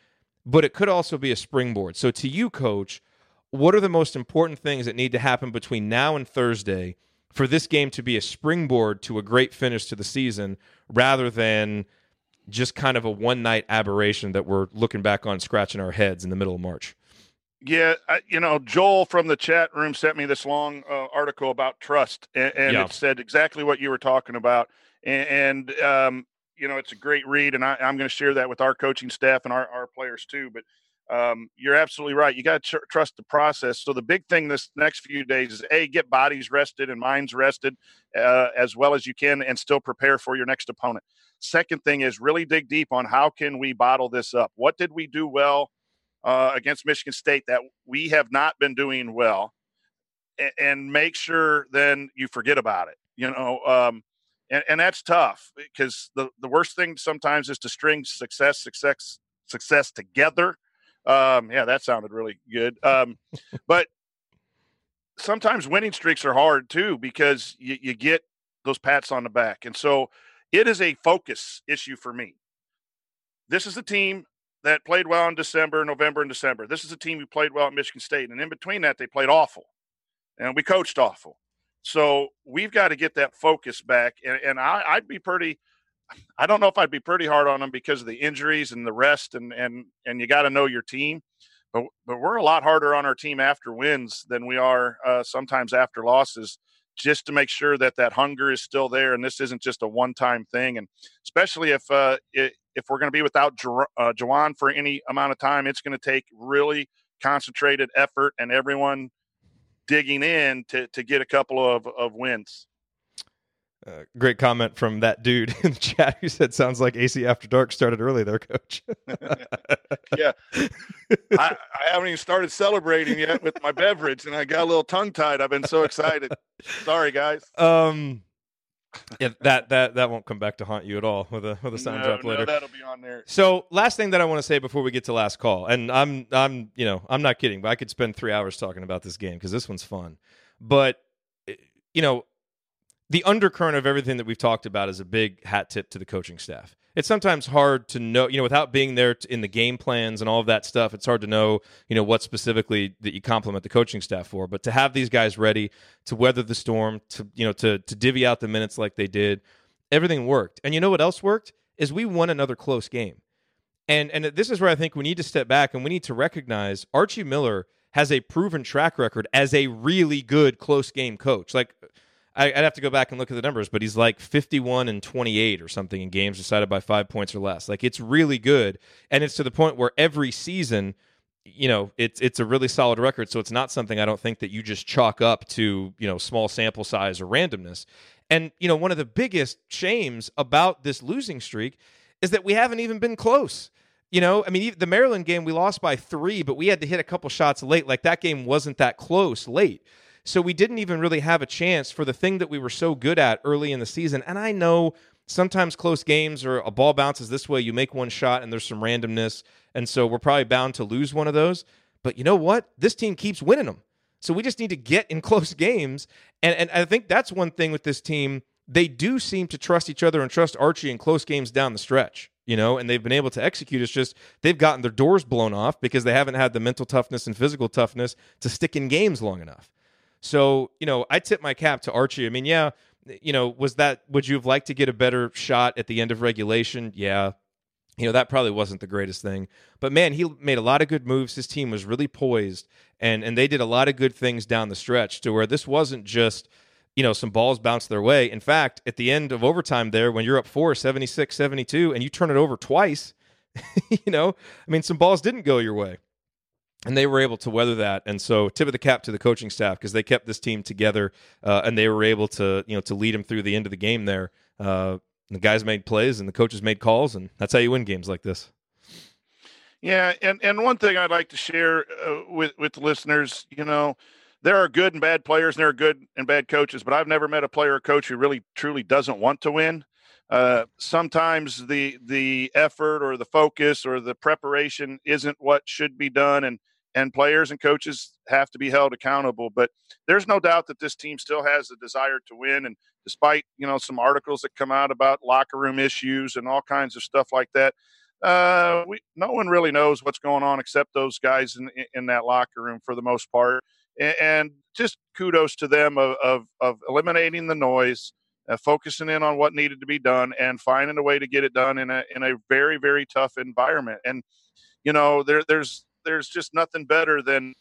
Speaker 1: But it could also be a springboard. So to you, coach, what are the most important things that need to happen between now and Thursday for this game to be a springboard to a great finish to the season rather than just kind of a one night aberration that we're looking back on scratching our heads in the middle of March.
Speaker 2: Yeah, I, you know, Joel from the chat room sent me this long uh, article about trust, and, and yeah. it said exactly what you were talking about. And, and um, you know, it's a great read, and I, am going to share that with our coaching staff and our, our players too. But um, you're absolutely right. You got to tr- trust the process. So the big thing this next few days is a get bodies rested and minds rested uh, as well as you can, and still prepare for your next opponent. Second thing is really dig deep on how can we bottle this up. What did we do well uh, against Michigan State that we have not been doing well, and, and make sure then you forget about it. You know. Um, and, and that's tough because the, the worst thing sometimes is to string success, success, success together um, yeah, that sounded really good. Um, but sometimes winning streaks are hard too because you, you get those pats on the back. And so it is a focus issue for me. This is the team that played well in December, November, and December. This is a team who played well at Michigan State. And in between that, they played awful. And we coached awful. So we've got to get that focus back. And, and I, I'd be pretty I don't know if I'd be pretty hard on them because of the injuries and the rest, and and and you got to know your team. But but we're a lot harder on our team after wins than we are uh, sometimes after losses, just to make sure that that hunger is still there, and this isn't just a one-time thing. And especially if uh, it, if we're going to be without Ju- uh, Juwan for any amount of time, it's going to take really concentrated effort and everyone digging in to to get a couple of of wins.
Speaker 1: Uh, great comment from that dude (laughs) in the chat who said, "Sounds like AC After Dark started early there, Coach." (laughs)
Speaker 2: yeah, I, I, haven't even started celebrating yet with my beverage, and I got a little tongue tied. I've been so excited. Sorry, guys.
Speaker 1: Um, yeah, that that that won't come back to haunt you at all with a with a sound
Speaker 2: no,
Speaker 1: drop later.
Speaker 2: No, that'll be on there.
Speaker 1: So, last thing that I want to say before we get to last call, and I'm I'm you know I'm not kidding, but I could spend three hours talking about this game because this one's fun. But eh, you know, the undercurrent of everything that we've talked about is a big hat tip to the coaching staff. It's sometimes hard to know, you know, without being there in the game plans and all of that stuff. It's hard to know, you know, what specifically that you compliment the coaching staff for. But to have these guys ready to weather the storm, to you know, to to divvy out the minutes like they did, everything worked. And you know what else worked is we won another close game. And and this is where I think we need to step back and we need to recognize Archie Miller has a proven track record as a really good close game coach. Like I, would have to go back and look at the numbers, but he's like 51 and 28 or something in games decided by five points or less. Like it's really good, and it's to the point where every season, you know, it's it's a really solid record. So it's not something I don't think that you just chalk up to you know small sample size or randomness. And, you know, one of the biggest shames about this losing streak is that we haven't even been close. You know, I mean, the Maryland game, we lost by three, but we had to hit a couple shots late. Like that game wasn't that close late. So we didn't even really have a chance for the thing that we were so good at early in the season. And I know sometimes close games or a ball bounces this way, you make one shot and there's some randomness. And so we're probably bound to lose one of those. But you know what? This team keeps winning them. So we just need to get in (laughs) close games. And, and I think that's one thing with this team. They do seem to trust each other and trust Archie in close games down the stretch, you know, and they've been able to execute. It's just they've gotten their doors blown off because they haven't had the mental toughness and physical toughness to stick in games long enough. So, you know, I tip my cap to Archie. I mean, yeah, you know, was that would you have liked to get a better shot at the end of regulation? Yeah. You know, that probably wasn't the greatest thing. But man, he made a lot of good moves. His team was really poised and and they did a lot of good things down the stretch to where this wasn't just you know some balls bounced their way in fact at the end of overtime there when you're up 4 76 72 and you turn it over twice (laughs) you know i mean some balls didn't go your way and they were able to weather that. And so tip of the cap to the coaching staff because they kept this team together uh, and they were able to you know to lead them through the end of the game there. Uh, the guys made plays and the coaches made calls and that's how you win games like this.
Speaker 2: Yeah and and one thing i'd like to share uh, with with the listeners you know there are good and bad players and there are good and bad coaches but i've never met a player or coach who really truly doesn't want to win. Uh, sometimes the the effort or the focus or the preparation isn't what should be done and and players and coaches have to be held accountable. But there's no doubt that this team still has the desire to win. And despite you know some articles that come out about locker room issues and all kinds of stuff like that, uh, we no one really knows what's going on except those guys in in that locker room for the most part. And, and just kudos to them of of, of eliminating the noise. Uh, focusing in on what needed to be done and finding a way to get it done in a in a very very tough environment and you know there there's there's just nothing better than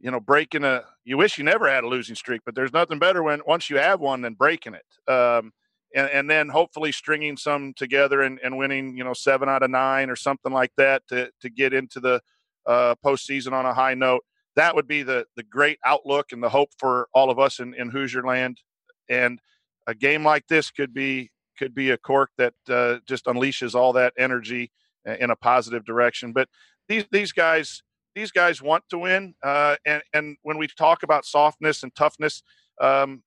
Speaker 2: you know breaking a you wish you never had a losing streak but there's nothing better when once you have one than breaking it. Um, and, and then hopefully stringing some together and, and winning you know seven out of nine or something like that to, to get into the uh, postseason on a high note. That would be the the great outlook and the hope for all of us in, in Hoosier land and a game like this could be could be a cork that uh, just unleashes all that energy in a positive direction. But these these guys these guys want to win, uh, and and when we talk about softness and toughness, um,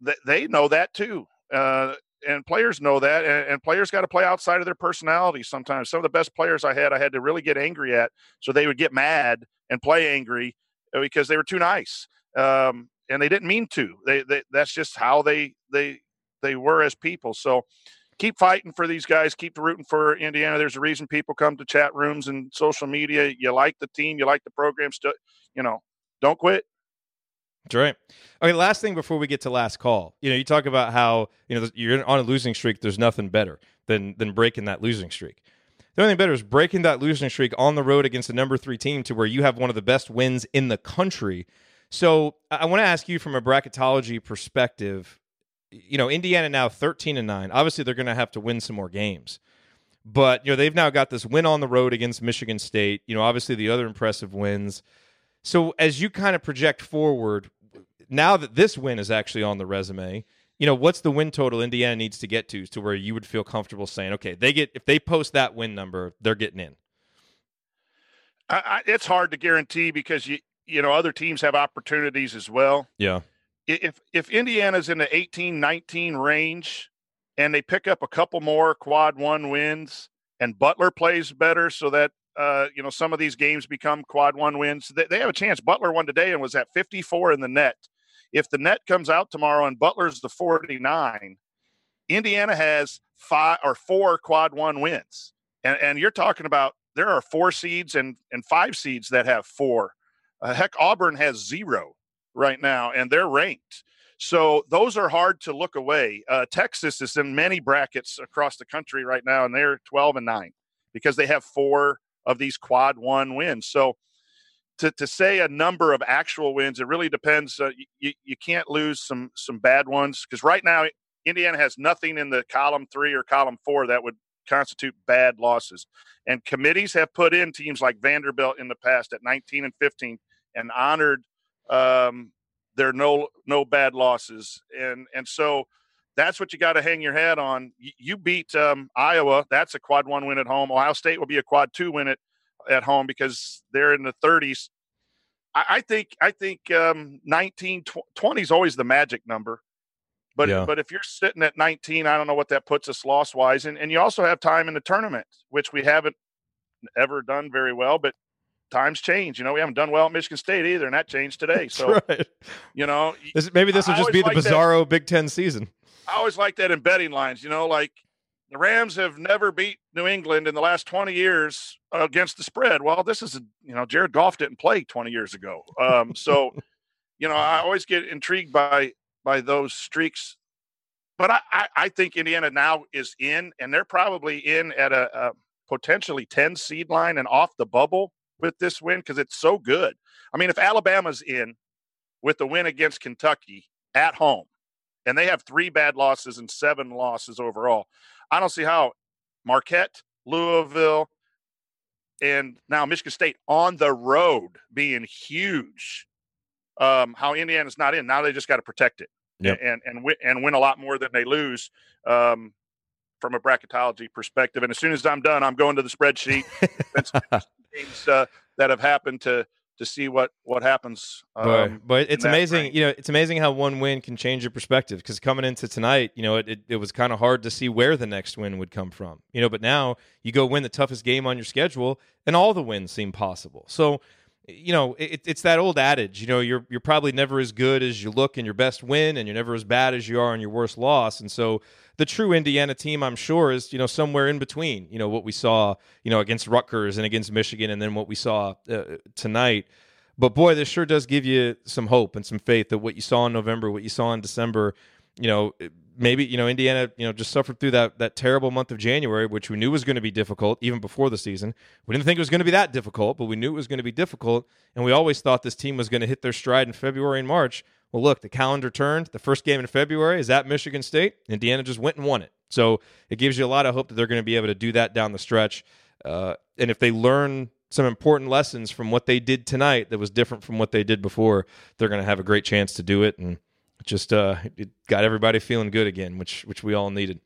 Speaker 2: they, they know that too. Uh, and players know that, and, and players got to play outside of their personality sometimes. Some of the best players I had, I had to really get angry at, so they would get mad and play angry uh, because they were too nice, um, and they didn't mean to. They, they that's just how they they they were as people. So keep fighting for these guys. Keep rooting for Indiana. There's a reason people come to chat rooms and social media. You like the team, you like the program. Still, you know, don't quit.
Speaker 1: That's right. Okay, last thing before we get to last call. You know, you talk about how you know you're on a losing streak. There's nothing better than than breaking that losing streak. The only thing better is breaking that losing streak on the road against a number three team to where you have one of the best wins in the country. So I want to ask you from a bracketology perspective you know, Indiana now 13 and 9. Obviously, they're going to have to win some more games. But, you know, they've now got this win on the road against Michigan State. You know, obviously the other impressive wins. So, as you kind of project forward, now that this win is actually on the resume, you know, what's the win total Indiana needs to get to to where you would feel comfortable saying, okay, they get if they post that win number, they're getting in.
Speaker 2: I, I, it's hard to guarantee because you you know other teams have opportunities as well.
Speaker 1: Yeah
Speaker 2: if if Indiana's in the 18 19 range and they pick up a couple more quad one wins and Butler plays better so that uh, you know some of these games become quad one wins they, they have a chance. Butler won today and was at 54 in the net. If the net comes out tomorrow and Butler's the 49 Indiana has five or four quad one wins. And and you're talking about there are four seeds and and five seeds that have four. Uh, heck Auburn has zero right now, and they're ranked. So those are hard to look away. Uh, Texas is in many brackets across the country right now, and they're 12 and 9 because they have four of these quad one wins. So to, to say a number of actual wins, it really depends. Uh, you, you can't lose some some bad ones because right now Indiana has nothing in the column three or column four that would constitute bad losses. And committees have put in teams like Vanderbilt in the past at 19 and 15 and honored um, there are no no bad losses, and and so that's what you got to hang your head on. You, you beat um, Iowa. That's a quad one win at home. Ohio State will be a quad two win at, at home because they're in the 30s. I, I think I think um, 19, 20 is always the magic number. But yeah. but if you're sitting at 19, I don't know what that puts us loss wise. And, and you also have time in the tournament, which we haven't ever done very well. But times change. You know, we haven't done well at Michigan State either, and that changed today. (laughs) So, right. you know,
Speaker 1: this, maybe this will just be the bizarro that, Big Ten season.
Speaker 2: I always like that in betting lines. You know, like the Rams have never beat New England in the last 20 years against the spread. Well, this is a, you know, Jared Goff didn't play 20 years ago. Um, so, (laughs) you know, I always get intrigued by by those streaks. But I, I, I think Indiana now is in, and they're probably in at a, a potentially 10 seed line and off the bubble with this win because it's so good. I mean, if Alabama's in with the win against Kentucky at home, and they have three bad losses and seven losses overall, I don't see how Marquette, Louisville, and now Michigan State on the road being huge. Um, how Indiana's not in now? They just got to protect it yep. and and win, and win a lot more than they lose. Um, from a bracketology perspective. And as soon as I'm done, I'm going to the spreadsheet (laughs) games uh, that have happened to to see what what happens.
Speaker 1: Um, but, but it's amazing, you know, it's amazing how one win can change your perspective. Because coming into tonight, you know, it, it, it was kind of hard to see where the next win would come from. You know, but now you go win the toughest game on your schedule, and all the wins seem possible. So you know, it, it's that old adage. You know, you're you're probably never as good as you look in your best win, and you're never as bad as you are in your worst loss. And so, the true Indiana team, I'm sure, is you know somewhere in between. You know what we saw, you know, against Rutgers and against Michigan, and then what we saw uh, tonight. But boy, this sure does give you some hope and some faith that what you saw in November, what you saw in December, you know, maybe you know Indiana, you know, just suffered through that that terrible month of January, which we knew was going to be difficult even before the season. We didn't think it was going to be that difficult, but we knew it was going to be difficult, and we always thought this team was going to hit their stride in February and March. Well, look, the calendar turned. The first game in February is at Michigan State. Indiana just went and won it. So it gives you a lot of hope that they're going to be able to do that down the stretch. Uh, and if they learn some important lessons from what they did tonight that was different from what they did before, they're going to have a great chance to do it. And just uh, it got everybody feeling good again, which which we all needed.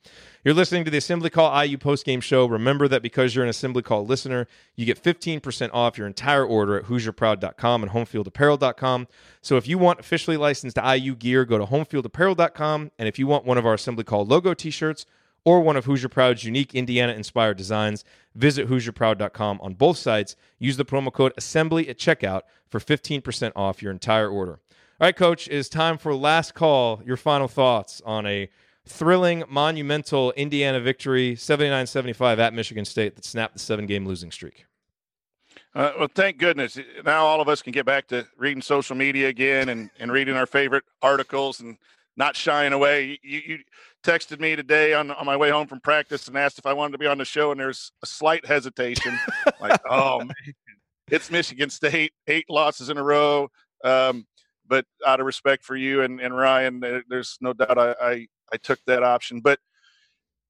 Speaker 1: You're listening to the Assembly Call IU postgame show. Remember that because you're an Assembly Call listener, you get 15% off your entire order at HoosierProud.com and HomeFieldApparel.com. So if you want officially licensed IU gear, go to HomeFieldApparel.com. And if you want one of our Assembly Call logo T-shirts or one of Hoosier Proud's unique Indiana-inspired designs, visit HoosierProud.com on both sites. Use the promo code Assembly at checkout for 15% off your entire order. All right, coach, it is time for last call. Your final thoughts on a thrilling, monumental Indiana victory, 79 75 at Michigan State that snapped the seven game losing streak.
Speaker 2: Uh, well, thank goodness. Now all of us can get back to reading social media again and, and reading our favorite articles and not shying away. You, you texted me today on, on my way home from practice and asked if I wanted to be on the show, and there's a slight hesitation. like, (laughs) oh, man, it's Michigan State, eight losses in a row. Um, but out of respect for you and, and Ryan, there's no doubt I, I, I took that option. But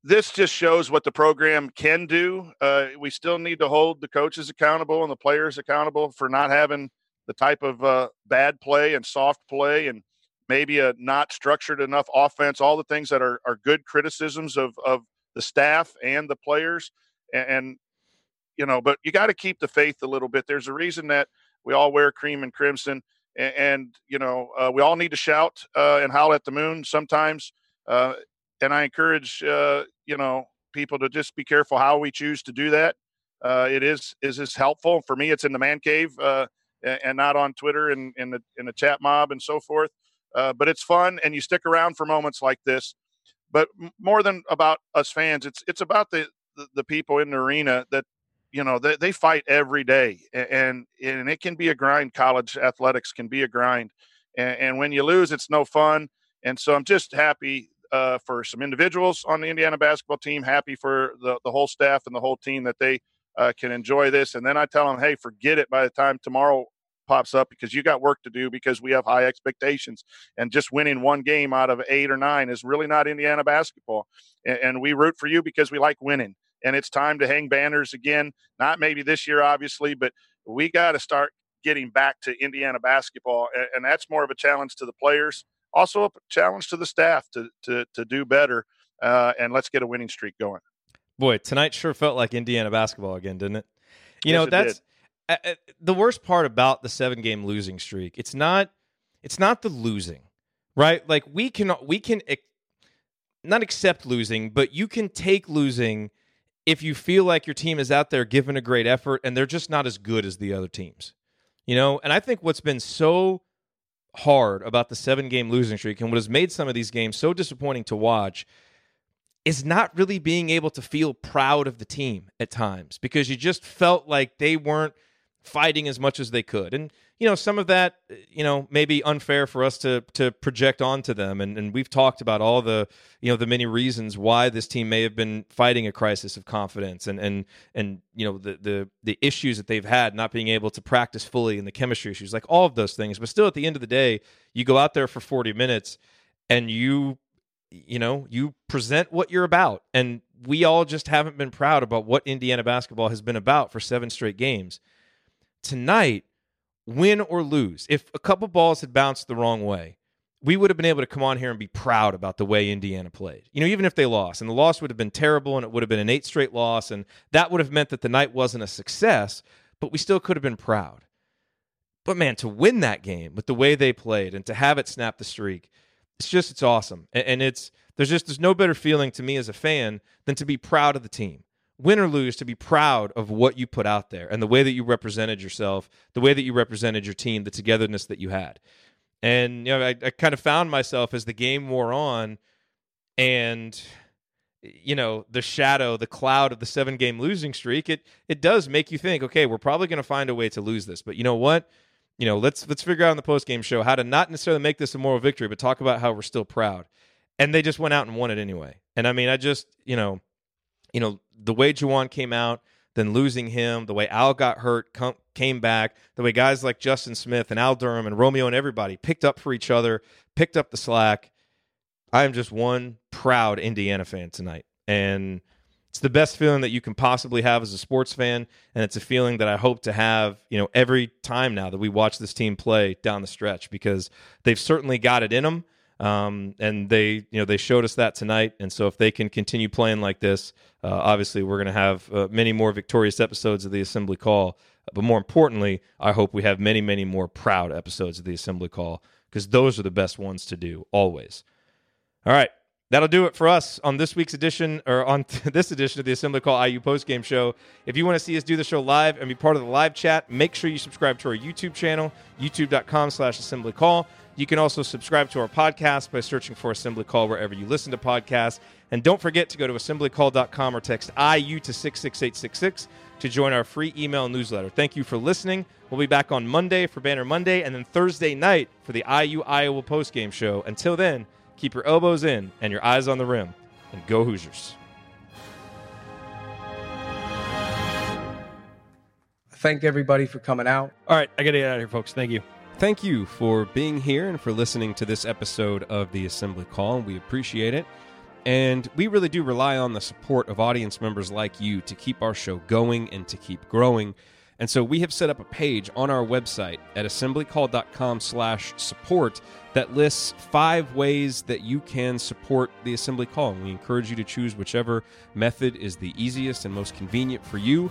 Speaker 2: this just shows what the program can do. Uh, we still need to hold the coaches accountable and the players accountable for not having the type of uh, bad play and soft play and maybe a not structured enough offense. All the things that are, are good criticisms of of the staff and the players. And, and you know, but you got to keep the faith a little bit. There's a reason that we all wear cream and crimson and, and you know uh, we all need to shout uh, and howl at the moon sometimes. Uh, and I encourage uh, you know people to just be careful how we choose to do that. Uh, it is is this helpful for me? It's in the man cave uh, and not on Twitter and in the in the chat mob and so forth. but it's fun, and you stick around for moments like this. But more than about us fans, it's it's about the, the, the people in the arena that you know they, they fight every day and and it can be a grind. College athletics can be a grind and, and when you lose it's no fun. And so i'm just happy uh, for some individuals on the indiana basketball team happy for the, the whole staff and the whole team that they uh, can enjoy this. And then i tell them hey forget it by the time tomorrow pops up because you got work to do because we have high expectations and just winning one game out of eight or nine is really not indiana basketball. And, and we root for you because we like winning and it's time to hang banners again. Not maybe this year, obviously, but we got to start getting back to Indiana basketball, and, that's more of a challenge to the players also a challenge to the staff to to to do better. Uh, and let's get a winning streak going.
Speaker 1: Boy, tonight sure felt like Indiana basketball again, didn't it? You
Speaker 2: Yes,
Speaker 1: know, that's uh, uh, the worst part about the seven game losing streak. It's not it's not the losing, right? Like we can we can not accept losing, but you can take losing if you feel like your team is out there giving a great effort and they're just not as good as the other teams. You know, and I think what's been so hard about the seven game losing streak and what has made some of these games so disappointing to watch is not really being able to feel proud of the team at times because you just felt like they weren't fighting as much as they could. And you know, some of that, you know, may be unfair for us to to project onto them. And and we've talked about all the, you know, the many reasons why this team may have been fighting a crisis of confidence and and and you know the the the issues that they've had not being able to practice fully and the chemistry issues, like all of those things. But still at the end of the day, you go out there for 40 minutes and you you know, you present what you're about. And we all just haven't been proud about what Indiana basketball has been about for seven straight games. Tonight, win or lose, if a couple balls had bounced the wrong way, we would have been able to come on here and be proud about the way Indiana played. You know, even if they lost, and the loss would have been terrible and it would have been an eight straight loss, and that would have meant that the night wasn't a success, but we still could have been proud. But man, to win that game with the way they played and to have it snap the streak, it's just it's awesome and it's there's just there's no better feeling to me as a fan than to be proud of the team win or lose to be proud of what you put out there and the way that you represented yourself the way that you represented your team the togetherness that you had and you know i, I kind of found myself as the game wore on and you know the shadow the cloud of the seven game losing streak it it does make you think okay we're probably going to find a way to lose this but you know what you know, let's let's figure out in the post game show how to not necessarily make this a moral victory, but talk about how we're still proud. And they just went out and won it anyway. And I mean, I just you know, you know, the way Juwan came out, then losing him, the way Al got hurt, com- came back, the way guys like Justin Smith and Al Durham and Romeo and everybody picked up for each other, picked up the slack. I am just one proud Indiana fan tonight, and it's the best feeling that you can possibly have as a sports fan. And it's a feeling that i hope to have you know every time now that we watch this team play down the stretch because they've certainly got it in them um, and they you know they showed us that tonight and so if they can continue playing like this uh, obviously we're going to have uh, many more victorious episodes of the assembly call but more importantly i hope we have many many more proud episodes of the assembly call because those are the best ones to do always all right That'll do it for us on this week's edition, or on (laughs) this edition of the Assembly Call IU postgame show. If you want to see us do the show live and be part of the live chat, make sure you subscribe to our YouTube channel, youtube.com slash assembly call. You can also subscribe to our podcast by searching for Assembly Call wherever you listen to podcasts. And don't forget to go to assemblycall.com or text IU to 66866 to join our free email newsletter. Thank you for listening. We'll be back on Monday for Banner Monday and then Thursday night for the IU Iowa postgame show. Until then, Keep your elbows in and your eyes on the rim. And go Hoosiers.
Speaker 4: Thank everybody for coming out.
Speaker 3: All right, I got to get out of here, folks. Thank you.
Speaker 5: Thank you for being here and for listening to this episode of the Assembly Call. We appreciate it. And we really do rely on the support of audience members like you to keep our show going and to keep growing. And so we have set up a page on our website at assemblycall.com slash support that lists five ways that you can support the assembly call. And we encourage you to choose whichever method is the easiest and most convenient for you.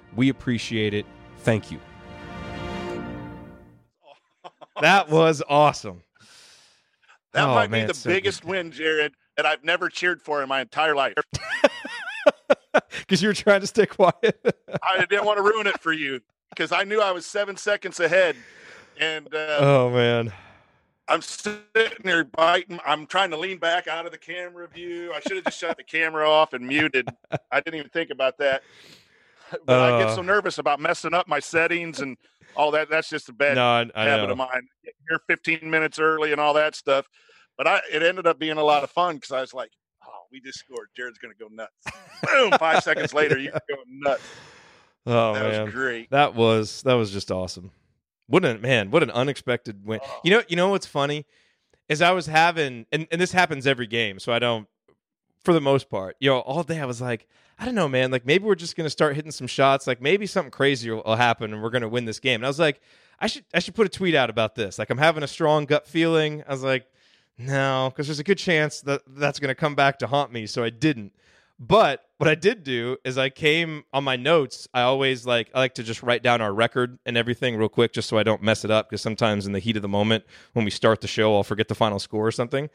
Speaker 5: we appreciate it. Thank you. (laughs)
Speaker 1: That was awesome.
Speaker 2: That
Speaker 1: Oh,
Speaker 2: might
Speaker 1: man,
Speaker 2: be the
Speaker 1: it's so good.
Speaker 2: biggest win, Jerod, that I've never cheered for in my entire life. (laughs)
Speaker 1: Because you were trying to stay quiet. (laughs)
Speaker 2: I didn't want to ruin it for you because I knew I was seven seconds ahead. And uh,
Speaker 1: oh, man.
Speaker 2: I'm sitting there biting. I'm trying to lean back out of the camera view. I should have just shut the camera off and muted. I didn't even think about that. (laughs) But I
Speaker 1: Uh.
Speaker 2: get so nervous about messing up my settings and all that. That's just a bad
Speaker 1: No, I, I
Speaker 2: habit
Speaker 1: know.
Speaker 2: of mine. Here 15 minutes early and all that stuff. but I it ended up being a lot of fun because I was like, oh, we just scored. Jerod's gonna go nuts. Boom! Five seconds later, you're going nuts. (laughs)
Speaker 1: Oh
Speaker 2: that
Speaker 1: man,
Speaker 2: was great.
Speaker 1: that was that was just awesome. What a man! What an unexpected win.
Speaker 2: Oh.
Speaker 1: You know, you know what's funny is I was having, and, and this happens every game, so I don't, for the most part, you know, all day I was like, I don't know, man. Like maybe we're just gonna start hitting some shots. Like maybe something crazy will, will happen, and we're gonna win this game. And I was like, I should I should put a tweet out about this. Like I'm having a strong gut feeling. I was like, no, because there's a good chance that that's gonna come back to haunt me. So I didn't. But what I did do is I came on my notes. I always like I like to just write down our record and everything real quick, just so I don't mess it up. Because sometimes in the heat of the moment when we start the show, I'll forget the final score or something.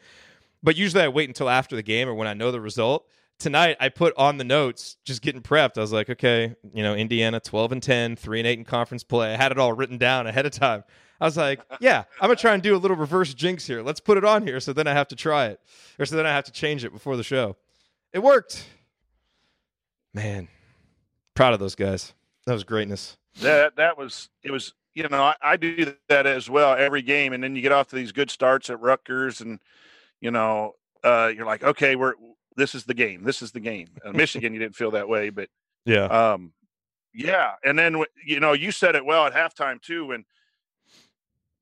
Speaker 1: But usually I wait until after the game or when I know the result. Tonight I put on the notes, just getting prepped. I was like, okay, you know, Indiana 12 and 10, 3 and 8 in conference play. I had it all written down ahead of time. I was like, yeah, I'm gonna try and do a little reverse jinx here. Let's put it on here so then I have to try it. Or so then I have to change it before the show. It worked. Man, proud of those guys. That was greatness.
Speaker 2: That that was it was you know I, I do that as well every game, and then you get off to these good starts at Rutgers, and you know uh, you're like, okay, we're this is the game. This is the game. Uh, (laughs) Michigan, you didn't feel that way, but
Speaker 1: Yeah.
Speaker 2: um, yeah. And then you know you said it well at halftime too, when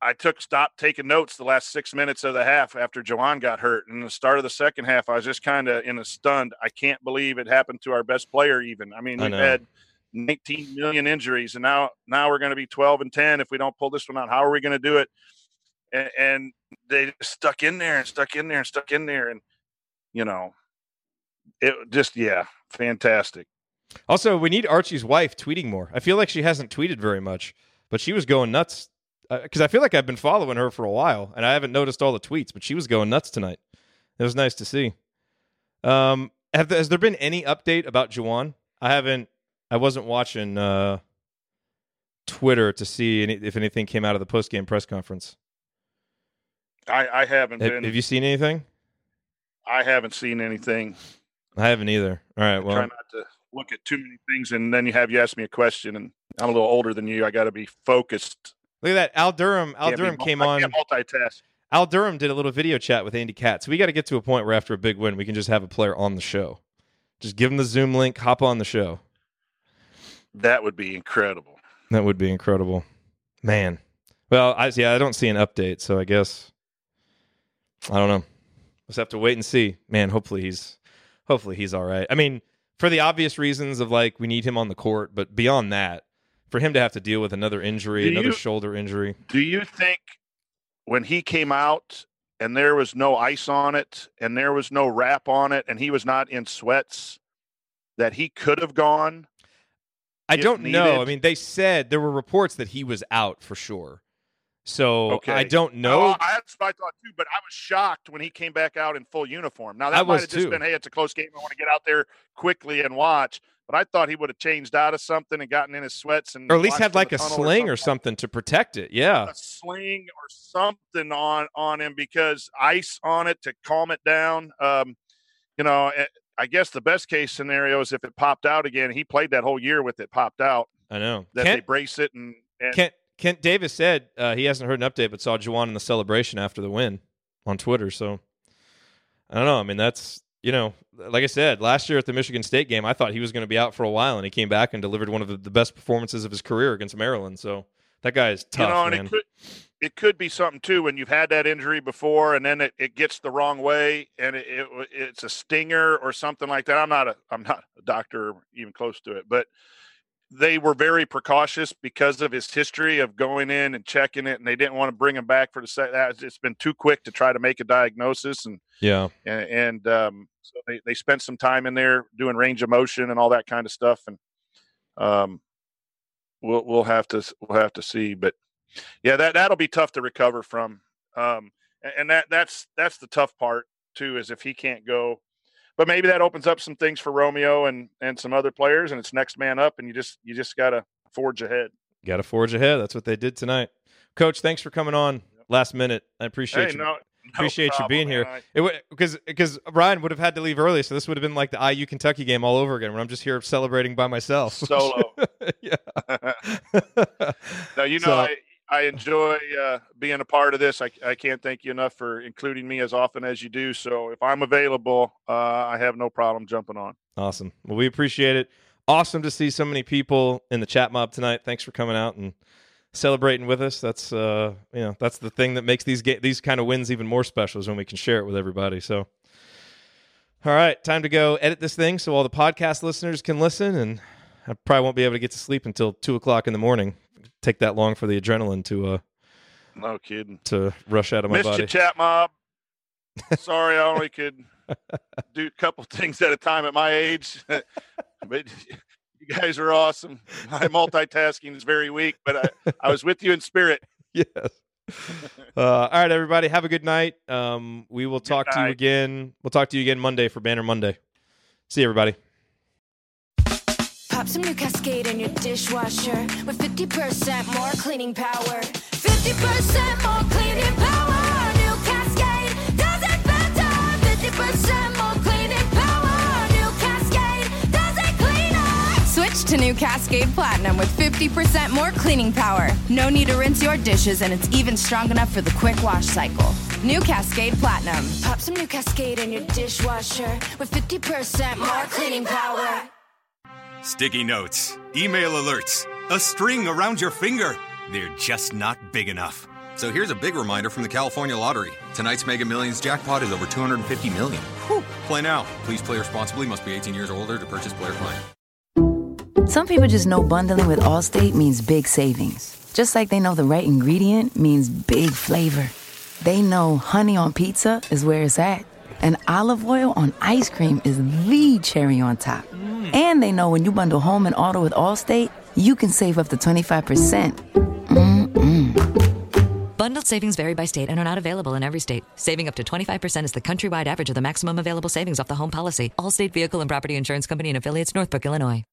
Speaker 2: I took stopped taking notes the last six minutes of the half after Juwan got hurt, and the start of the second half, I was just kind of in a stunned. I can't believe it happened to our best player. Even I mean,
Speaker 1: I
Speaker 2: we've
Speaker 1: know.
Speaker 2: had 19 million injuries, and now now we're going to be 12 and 10 if we don't pull this one out. How are we going to do it? And, and they stuck in there and stuck in there and stuck in there, and you know, it just yeah, fantastic.
Speaker 1: Also, we need Archie's wife tweeting more. I feel like she hasn't tweeted very much, but she was going nuts because I feel like I've been following her for a while and I haven't noticed all the tweets, but she was going nuts tonight. It was nice to see. Um, have has there been any update about Juwan? I haven't. I wasn't watching uh, Twitter to see any, if anything came out of the post game press conference.
Speaker 2: I, I haven't
Speaker 1: Have,
Speaker 2: been.
Speaker 1: have you seen anything?
Speaker 2: I haven't seen anything.
Speaker 1: I haven't either. All right.
Speaker 2: Try
Speaker 1: Well, try
Speaker 2: not to look at too many things, and then you have you ask me a question, and I'm a little older than you. I got to be focused.
Speaker 1: look at that. Al Durham. Al Durham came
Speaker 2: I
Speaker 1: on.
Speaker 2: multitask.
Speaker 1: Al Durham did a little video chat with Andy Katz. We got to get to a point where after a big win, we can just have a player on the show. Just give him the Zoom link, hop on the show.
Speaker 2: That would be incredible.
Speaker 1: That would be incredible, man. Well, I yeah, I don't see an update, so I guess I don't know. Let's have to wait and see. Man, hopefully he's hopefully he's all right. I mean, for the obvious reasons of like we need him on the court, but beyond that, for him to have to deal with another injury,
Speaker 2: Do
Speaker 1: another
Speaker 2: you-
Speaker 1: shoulder injury.
Speaker 2: Do you think when he came out and there was no ice on it and there was no wrap on it and he was not in sweats that he could have gone?
Speaker 1: I don't know. I mean, they said there were reports that he was out for sure. So
Speaker 2: Okay.
Speaker 1: I don't know.
Speaker 2: Oh, I, that's what I thought too, but I was shocked when he came back out in full uniform. Now that might have just
Speaker 1: too.
Speaker 2: been, hey, it's a close game. I want to get out there quickly and watch. But I thought he would have changed out of something and gotten in his sweats and
Speaker 1: or at least had like a sling or something to protect it. Yeah.
Speaker 2: a sling or something on on him because ice on it to calm it down. Um, you know, eh, I guess the best case scenario is if it popped out again. He played that whole year with it popped out.
Speaker 1: I know.
Speaker 2: That they brace it and, and
Speaker 1: Kent, Kent Davis said uh, he hasn't heard an update, but saw Juwan in the celebration after the win on Twitter. So I don't know. I mean, that's you know, like I said last year at the Michigan State game, I thought he was going to be out for a while, and he came back and delivered one of the, the best performances of his career against Maryland. So that guy is tough,
Speaker 2: you know, and
Speaker 1: man.
Speaker 2: it could it could be something too when you've had that injury before and then it, it gets the wrong way and it, it it's a stinger or something like that. I'm not a I'm not a doctor even close to it, but they were very precautious because of his history of going in and checking it, and they didn't want to bring him back for the set. It's been too quick to try to make a diagnosis, and
Speaker 1: yeah,
Speaker 2: and, and um, so they, they spent some time in there doing range of motion and all that kind of stuff, and um, we'll we'll have to we'll have to see, but yeah, that that'll be tough to recover from, um, and, and that that's that's the tough part too, is if he can't go. But maybe that opens up some things for Romeo and and some other players, and it's next man up, and you just you just gotta forge ahead.
Speaker 1: got to forge ahead. That's what they did tonight. Coach, thanks for coming on last minute. I appreciate
Speaker 2: Hey,
Speaker 1: you.
Speaker 2: no, no
Speaker 1: appreciate you being here.
Speaker 2: man. I-
Speaker 1: It because because Ryan would have had to leave early, so this would have been like the IU Kentucky game all over again, where I'm just here celebrating by myself.
Speaker 2: Solo. (laughs)
Speaker 1: yeah. (laughs)
Speaker 2: now you know
Speaker 1: So-
Speaker 2: I, I enjoy uh, being a part of this. I, I can't thank you enough for including me as often as you do. So if I'm available, uh, I have no problem jumping on.
Speaker 1: Awesome. Well, we appreciate it. Awesome to see so many people in the chat mob tonight. Thanks for coming out and celebrating with us. That's uh, you know, that's the thing that makes these ga- these kind of wins even more special is when we can share it with everybody. So, all right, time to go edit this thing so all the podcast listeners can listen. And I probably won't be able to get to sleep until two o'clock in the morning. Take that long for the adrenaline to uh
Speaker 2: No kidding.
Speaker 1: to rush out of my
Speaker 2: Missed
Speaker 1: body.
Speaker 2: you, chat mob. (laughs) Sorry, I only could do a couple (laughs) things at a time at my age. (laughs) but you guys are awesome. My multitasking is very weak, but I, I was with you in spirit.
Speaker 1: yes. Uh, all right, everybody. Have a good night. Um, we will talk to you again. We'll talk to you again Monday for Banner Monday. See you, everybody.
Speaker 6: Pop some new Cascade in your dishwasher with 50% more cleaning power. 50% more cleaning power. New Cascade does it better. 50% more cleaning power. New Cascade does it cleaner.
Speaker 7: Switch to new Cascade Platinum with 50% more cleaning power. No need to rinse your dishes, and it's even strong enough for the quick wash cycle. New Cascade Platinum.
Speaker 6: Pop some new Cascade in your dishwasher with 50% more cleaning power.
Speaker 8: Sticky notes, email alerts, a string around your finger. They're just not big enough.
Speaker 9: So here's a big reminder from the California Lottery. Tonight's Mega Millions jackpot is over 250 million. Whew. Play now. Please play responsibly. Must be 18 years or older to purchase player client.
Speaker 10: Some people just know bundling with Allstate means big savings. Just like they know the right ingredient means big flavor. They know honey on pizza is where it's at. And olive oil on ice cream is the cherry on top. And they know when you bundle home and auto with Allstate, you can save up to 25%.
Speaker 11: Bundled savings vary by state and are not available in every state. Saving up to 25% is the countrywide average of the maximum available savings off the home policy. Allstate Vehicle and Property Insurance Company and affiliates, Northbrook, Illinois.